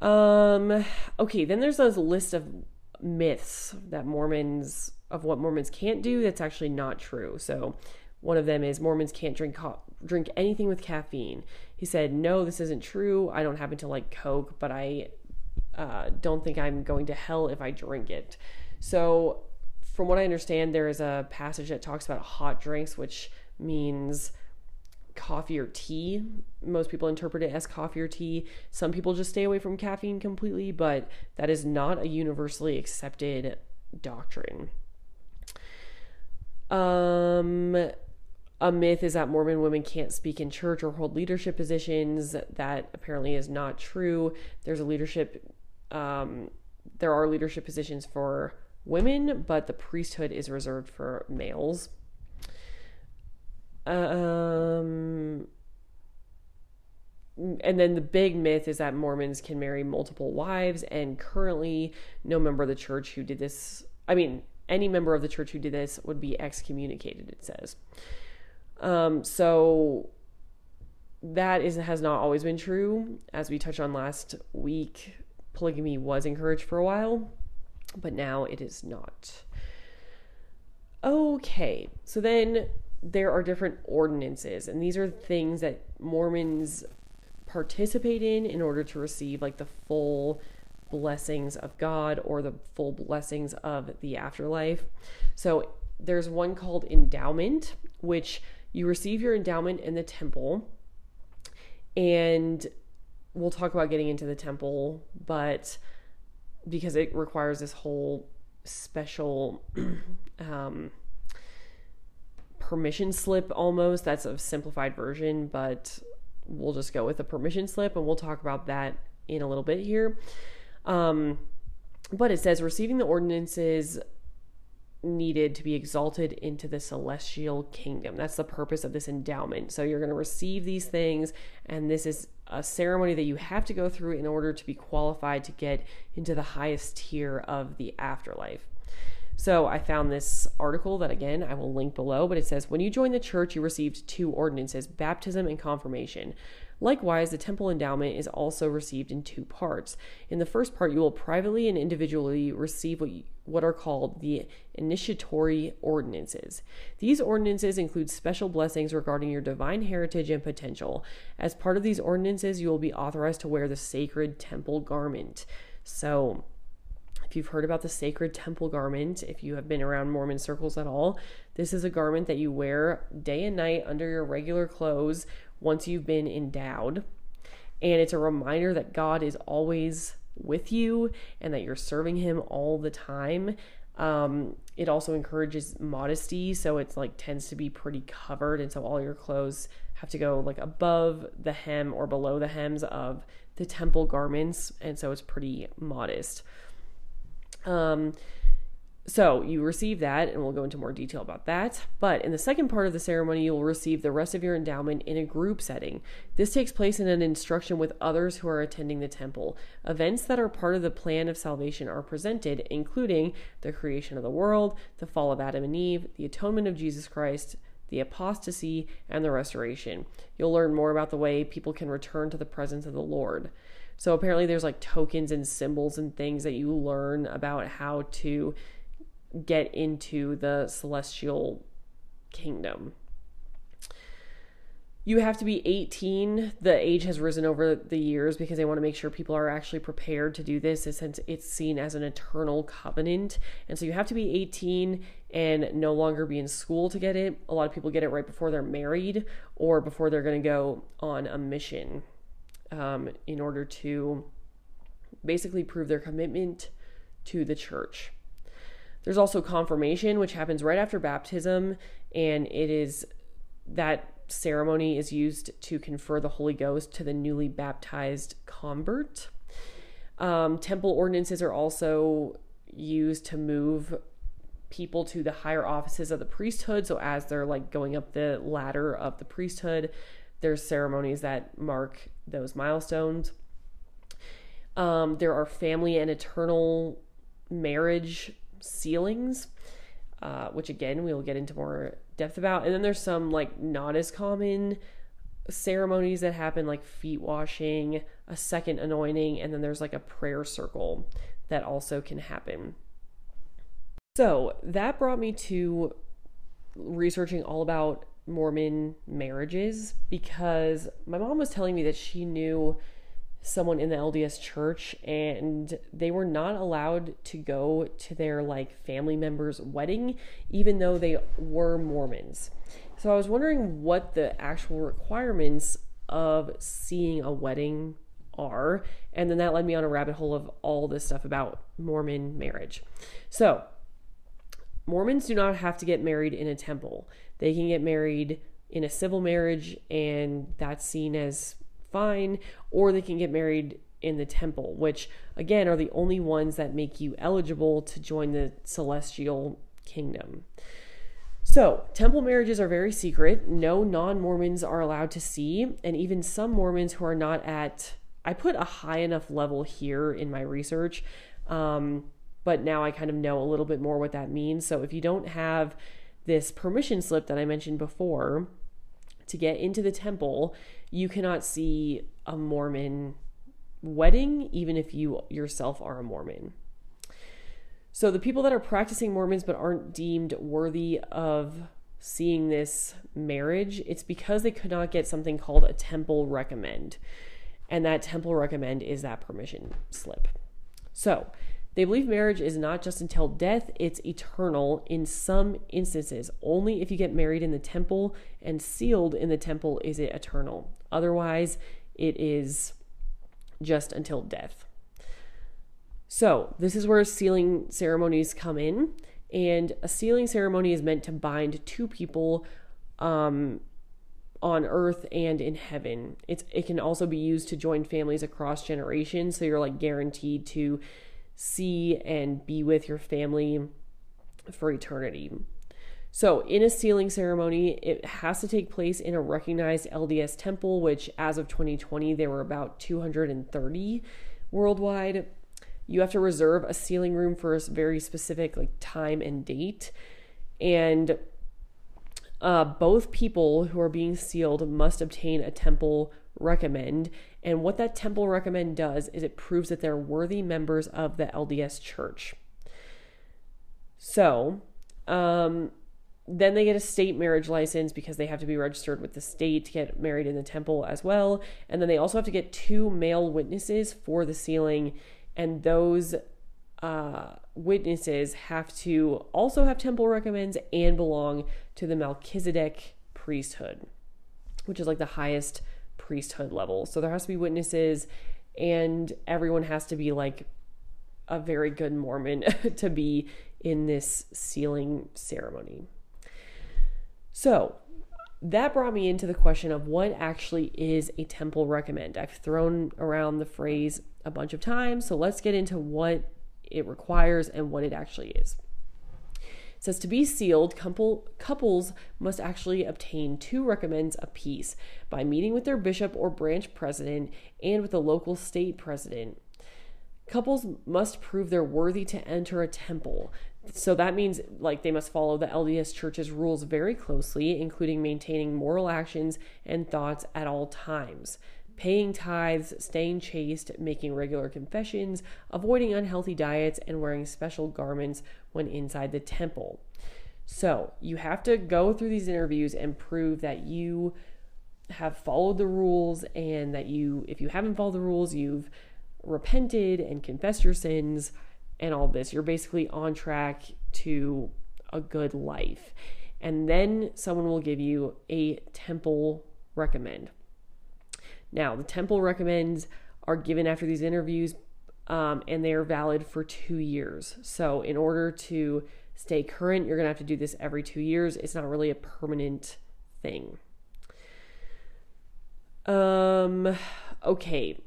Um, okay, then there's a list of myths that Mormons of what Mormons can't do that's actually not true. So one of them is Mormons can't drink co- drink anything with caffeine. He said, "No, this isn't true. I don't happen to like Coke, but I uh, don't think I'm going to hell if I drink it." So, from what I understand, there is a passage that talks about hot drinks, which means coffee or tea. Most people interpret it as coffee or tea. Some people just stay away from caffeine completely, but that is not a universally accepted doctrine. Um, a myth is that Mormon women can't speak in church or hold leadership positions. That apparently is not true. There's a leadership, um, there are leadership positions for women, but the priesthood is reserved for males. Um, and then the big myth is that Mormons can marry multiple wives, and currently, no member of the church who did this, I mean, any member of the church who did this would be excommunicated, it says. Um, so that is has not always been true. As we touched on last week, polygamy was encouraged for a while, but now it is not. Okay, so then there are different ordinances, and these are things that Mormons participate in in order to receive like the full blessings of God or the full blessings of the afterlife. So there's one called endowment, which you receive your endowment in the temple. And we'll talk about getting into the temple, but because it requires this whole special um, permission slip almost. That's a simplified version, but we'll just go with the permission slip and we'll talk about that in a little bit here. Um, but it says receiving the ordinances needed to be exalted into the celestial kingdom. That's the purpose of this endowment. So you're going to receive these things, and this is a ceremony that you have to go through in order to be qualified to get into the highest tier of the afterlife. So I found this article that again I will link below, but it says when you join the church, you received two ordinances baptism and confirmation. Likewise, the temple endowment is also received in two parts. In the first part, you will privately and individually receive what, you, what are called the initiatory ordinances. These ordinances include special blessings regarding your divine heritage and potential. As part of these ordinances, you will be authorized to wear the sacred temple garment. So, if you've heard about the sacred temple garment, if you have been around Mormon circles at all, this is a garment that you wear day and night under your regular clothes once you've been endowed. And it's a reminder that God is always with you and that you're serving Him all the time. Um, it also encourages modesty, so it's like tends to be pretty covered, and so all your clothes have to go like above the hem or below the hems of the temple garments, and so it's pretty modest. Um, so you receive that, and we'll go into more detail about that. But in the second part of the ceremony, you'll receive the rest of your endowment in a group setting. This takes place in an instruction with others who are attending the temple. Events that are part of the plan of salvation are presented, including the creation of the world, the fall of Adam and Eve, the atonement of Jesus Christ, the apostasy, and the restoration. You'll learn more about the way people can return to the presence of the Lord. So apparently, there's like tokens and symbols and things that you learn about how to get into the celestial kingdom. You have to be 18. The age has risen over the years because they want to make sure people are actually prepared to do this since it's seen as an eternal covenant. And so you have to be 18 and no longer be in school to get it. A lot of people get it right before they're married or before they're going to go on a mission um, in order to basically prove their commitment to the church. There's also confirmation, which happens right after baptism, and it is that ceremony is used to confer the Holy Ghost to the newly baptized convert. Um, temple ordinances are also used to move people to the higher offices of the priesthood. So as they're like going up the ladder of the priesthood, there's ceremonies that mark those milestones. Um, there are family and eternal marriage sealings, uh, which again we will get into more depth about. And then there's some like not as common ceremonies that happen, like feet washing, a second anointing, and then there's like a prayer circle that also can happen. So that brought me to researching all about Mormon marriages because my mom was telling me that she knew someone in the LDS church and they were not allowed to go to their like family member's wedding even though they were Mormons. So I was wondering what the actual requirements of seeing a wedding are and then that led me on a rabbit hole of all this stuff about Mormon marriage. So Mormons do not have to get married in a temple. They can get married in a civil marriage and that's seen as fine, or they can get married in the temple, which again are the only ones that make you eligible to join the celestial kingdom. So, temple marriages are very secret. No non Mormons are allowed to see, and even some Mormons who are not at, I put a high enough level here in my research, um, but now I kind of know a little bit more what that means. So, if you don't have this permission slip that I mentioned before to get into the temple, you cannot see a Mormon wedding, even if you yourself are a Mormon. So the people that are practicing Mormons but aren't deemed worthy of seeing this marriage, it's because they could not get something called a temple recommend. And that temple recommend is that permission slip. So they believe marriage is not just until death, it's eternal in some instances. Only if you get married in the temple and sealed in the temple is it eternal. Otherwise, it is just until death. So, this is where sealing ceremonies come in. And a sealing ceremony is meant to bind two people um, on earth and in heaven. It's it can also be used to join families across generations, so you're like guaranteed to see and be with your family for eternity. So, in a sealing ceremony, it has to take place in a recognized LDS temple, which as of 2020, there were about 230 worldwide. You have to reserve a sealing room for a very specific like time and date. And uh, both people who are being sealed must obtain a temple recommend. And what that temple recommend does is it proves that they're worthy members of the LDS church. So, um, then they get a state marriage license because they have to be registered with the state to get married in the temple as well. And then they also have to get two male witnesses for the sealing, and those uh, witnesses have to also have temple recommends and belong to the Melchizedek priesthood, which is like the highest priesthood level. So there has to be witnesses, and everyone has to be like a very good Mormon to be in this sealing ceremony. So that brought me into the question of what actually is a temple recommend. I've thrown around the phrase a bunch of times, so let's get into what it requires and what it actually is. It says to be sealed, couple, couples must actually obtain two recommends apiece by meeting with their bishop or branch president and with the local stake president. Couples must prove they're worthy to enter a temple. So that means like they must follow the LDS church's rules very closely, including maintaining moral actions and thoughts at all times paying tithes, staying chaste, making regular confessions, avoiding unhealthy diets, and wearing special garments when inside the temple. So you have to go through these interviews and prove that you have followed the rules and that you, if you haven't followed the rules, you've repented and confessed your sins and all this. You're basically on track to a good life. And then someone will give you a temple recommend. Now, the temple recommends are given after these interviews um, and they are valid for two years. So, in order to stay current, you're going to have to do this every two years. It's not really a permanent thing. Um, okay.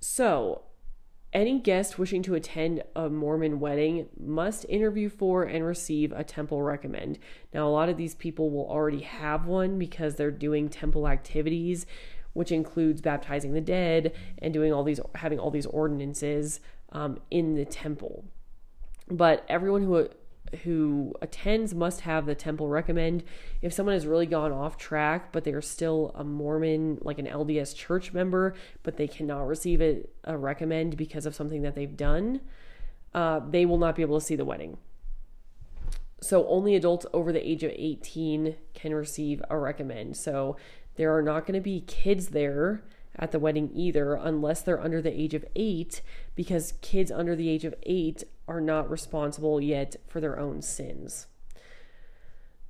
So, any guest wishing to attend a Mormon wedding must interview for and receive a temple recommend. Now, a lot of these people will already have one because they're doing temple activities, which includes baptizing the dead and doing all these, having all these ordinances um, in the temple. But everyone who who attends must have the temple recommend. If someone has really gone off track, but they are still a Mormon, like an LDS church member, but they cannot receive a, a recommend because of something that they've done, uh, they will not be able to see the wedding. So only adults over the age of 18 can receive a recommend. So there are not going to be kids there at the wedding either unless they're under the age of eight, because kids under the age of eight are not responsible yet for their own sins.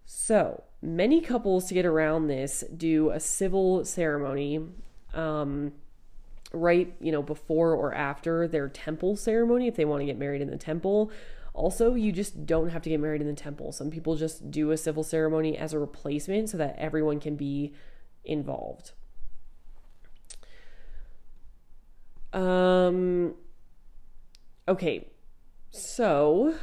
So, many couples to get around this do a civil ceremony um, right, you know, before or after their temple ceremony if they want to get married in the temple. Also, you just don't have to get married in the temple. Some people just do a civil ceremony as a replacement so that everyone can be involved. Um, okay, so.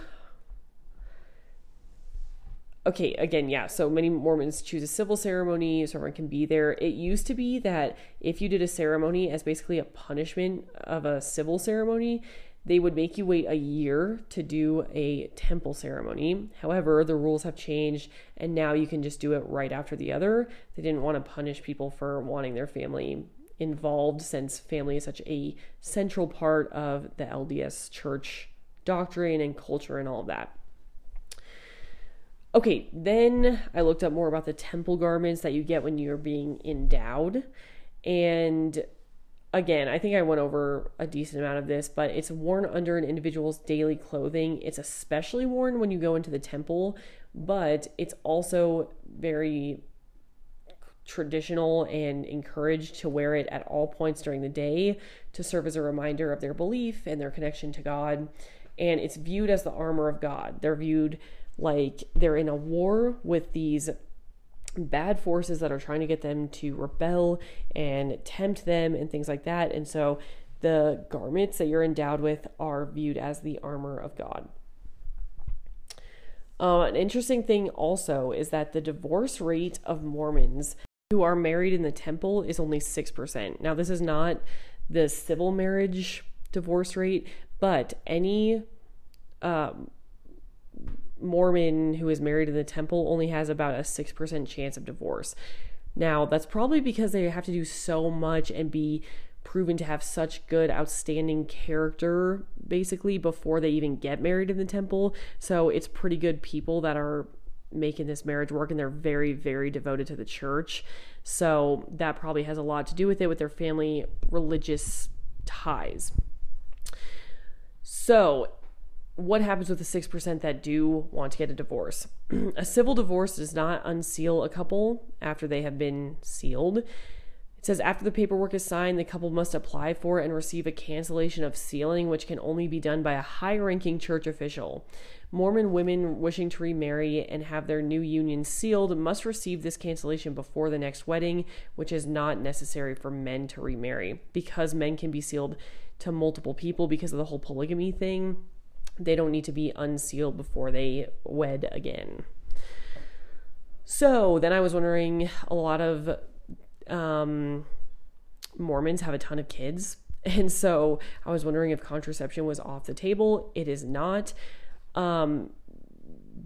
Okay, again, yeah. So many Mormons choose a civil ceremony so everyone can be there. It used to be that if you did a ceremony as basically a punishment of a civil ceremony, they would make you wait a year to do a temple ceremony. However, the rules have changed and now you can just do it right after the other. They didn't want to punish people for wanting their family involved since family is such a central part of the LDS church doctrine and culture and all of that. Okay, then I looked up more about the temple garments that you get when you're being endowed. And again, I think I went over a decent amount of this, but it's worn under an individual's daily clothing. It's especially worn when you go into the temple, but it's also very traditional and encouraged to wear it at all points during the day to serve as a reminder of their belief and their connection to God. And it's viewed as the armor of God. They're viewed like they're in a war with these bad forces that are trying to get them to rebel and tempt them and things like that. And so the garments that you're endowed with are viewed as the armor of God. Uh, an interesting thing also is that the divorce rate of Mormons who are married in the temple is only 6%. Now, this is not the civil marriage divorce rate, but any um, Mormon who is married in the temple only has about a 6% chance of divorce. Now, that's probably because they have to do so much and be proven to have such good, outstanding character, basically, before they even get married in the temple. So it's pretty good people that are making this marriage work and they're very, very devoted to the church. So that probably has a lot to do with it, with their family religious ties. So, what happens with the 6% that do want to get a divorce? a civil divorce does not unseal a couple after they have been sealed. It says after the paperwork is signed, the couple must apply for and receive a cancellation of sealing, which can only be done by a high ranking church official. Mormon women wishing to remarry and have their new union sealed must receive this cancellation before the next wedding, which is not necessary for men to remarry. Because men can be sealed to multiple people because of the whole polygamy thing, they don't need to be unsealed before they wed again. So then I was wondering a lot of um, Mormons have a ton of kids. And so I was wondering if contraception was off the table. It is not. Um,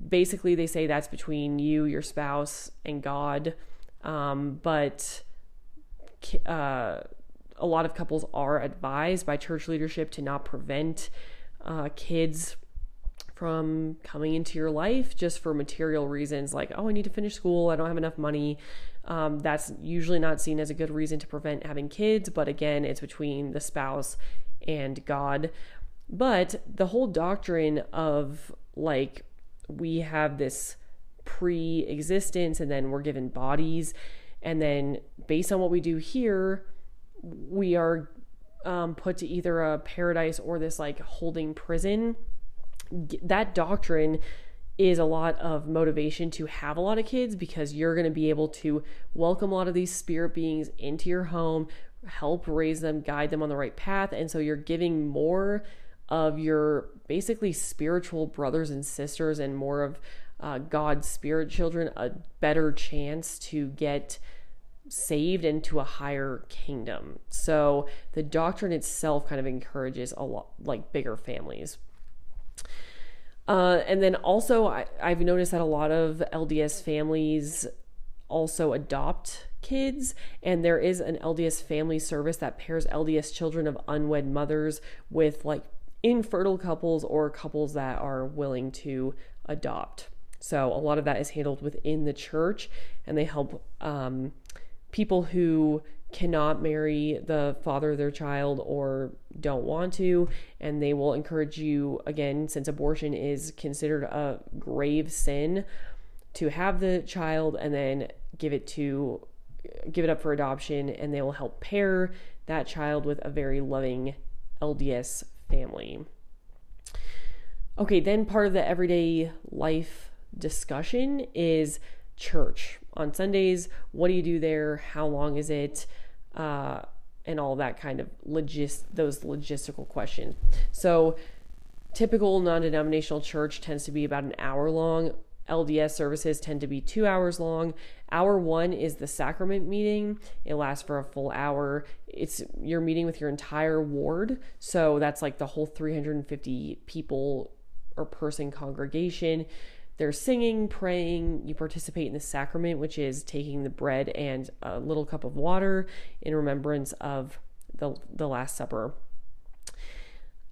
basically, they say that's between you, your spouse, and God. Um, but uh, a lot of couples are advised by church leadership to not prevent uh, kids from coming into your life just for material reasons like, oh, I need to finish school, I don't have enough money. Um, that's usually not seen as a good reason to prevent having kids, but again, it's between the spouse and God. But the whole doctrine of like we have this pre existence and then we're given bodies, and then based on what we do here, we are um, put to either a paradise or this like holding prison. That doctrine is a lot of motivation to have a lot of kids because you're going to be able to welcome a lot of these spirit beings into your home, help raise them, guide them on the right path. And so you're giving more of your basically spiritual brothers and sisters and more of uh, God's spirit children a better chance to get saved into a higher kingdom. So the doctrine itself kind of encourages a lot like bigger families. Uh, and then also, I, I've noticed that a lot of LDS families also adopt kids, and there is an LDS family service that pairs LDS children of unwed mothers with like infertile couples or couples that are willing to adopt. So a lot of that is handled within the church, and they help um, people who cannot marry the father of their child or don't want to and they will encourage you again since abortion is considered a grave sin to have the child and then give it to give it up for adoption and they will help pair that child with a very loving LDS family. Okay, then part of the everyday life discussion is church on Sundays. What do you do there? How long is it? Uh, and all that kind of logist those logistical questions. So typical non-denominational church tends to be about an hour long. LDS services tend to be two hours long. Hour one is the sacrament meeting. It lasts for a full hour. It's you're meeting with your entire ward. So that's like the whole 350 people or person congregation. They're singing, praying. You participate in the sacrament, which is taking the bread and a little cup of water in remembrance of the, the Last Supper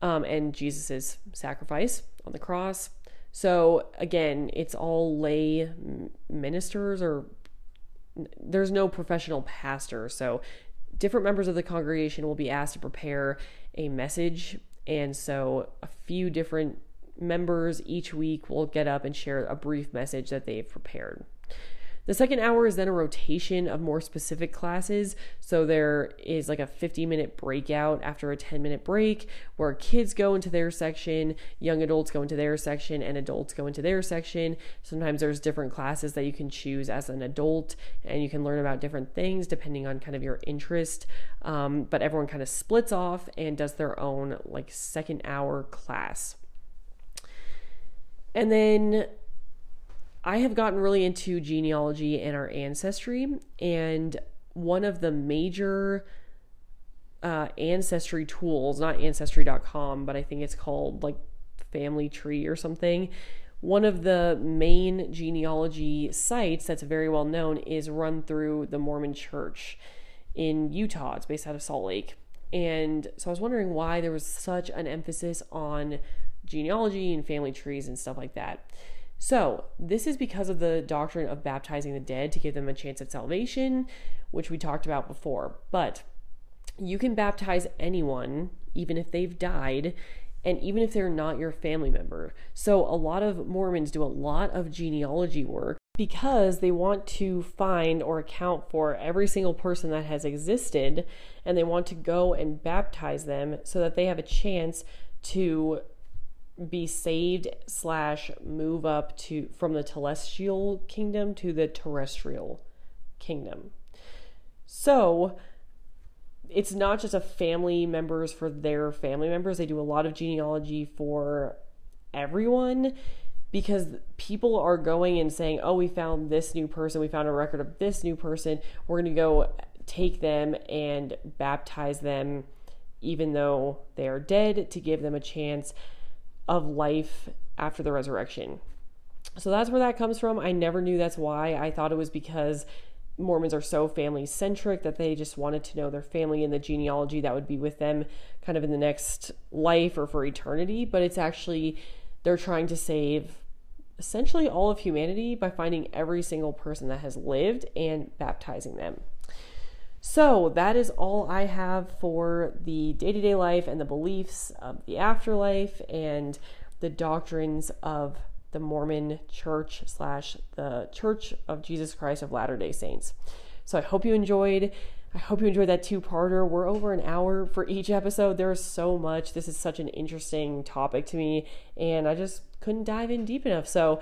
um, and Jesus's sacrifice on the cross. So again, it's all lay ministers, or there's no professional pastor. So different members of the congregation will be asked to prepare a message. And so a few different members each week will get up and share a brief message that they've prepared. The second hour is then a rotation of more specific classes. So there is like a 50 minute breakout after a 10 minute break where kids go into their section, young adults go into their section, and adults go into their section. Sometimes there's different classes that you can choose as an adult, and you can learn about different things depending on kind of your interest. Um, but everyone kind of splits off and does their own like second hour class. And then I have gotten really into genealogy and our ancestry, and one of the major uh, ancestry tools, not ancestry.com, but I think it's called like Family Tree or something. One of the main genealogy sites that's very well known is run through the Mormon Church in Utah. It's based out of Salt Lake. And so I was wondering why there was such an emphasis on genealogy and family trees and stuff like that. So, this is because of the doctrine of baptizing the dead to give them a chance at salvation, which we talked about before. But you can baptize anyone, even if they've died, and even if they're not your family member. So, a lot of Mormons do a lot of genealogy work because they want to find or account for every single person that has existed and they want to go and baptize them so that they have a chance to be saved slash move up to from the celestial kingdom to the terrestrial kingdom. So it's not just a family members for their family members. They do a lot of genealogy for everyone because people are going and saying, "Oh, we found this new person. We found a record of this new person. We're going to go take them and baptize them even though they are dead to give them a chance of life after the resurrection. So that's where that comes from. I never knew that's why. I thought it was because Mormons are so family centric that they just wanted to know their family and the genealogy that would be with them kind of in the next life or for eternity. But it's actually, they're trying to save essentially all of humanity by finding every single person that has lived and baptizing them. So, that is all I have for the day to day life and the beliefs of the afterlife and the doctrines of the Mormon church slash the Church of Jesus Christ of Latter day Saints. So, I hope you enjoyed. I hope you enjoyed that two parter. We're over an hour for each episode. There's so much. This is such an interesting topic to me, and I just couldn't dive in deep enough. So,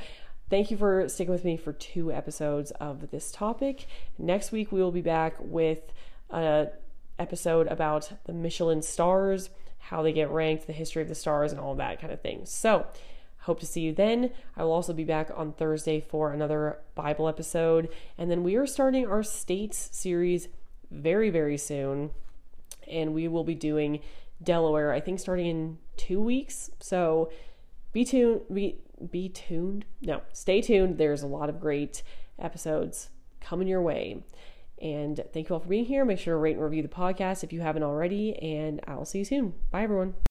Thank you for sticking with me for two episodes of this topic. Next week, we will be back with an episode about the Michelin stars, how they get ranked, the history of the stars, and all that kind of thing. So, hope to see you then. I will also be back on Thursday for another Bible episode. And then we are starting our states series very, very soon. And we will be doing Delaware, I think, starting in two weeks. So, be tuned. Be be tuned. No, stay tuned. There's a lot of great episodes coming your way. And thank you all for being here. Make sure to rate and review the podcast if you haven't already. And I'll see you soon. Bye, everyone.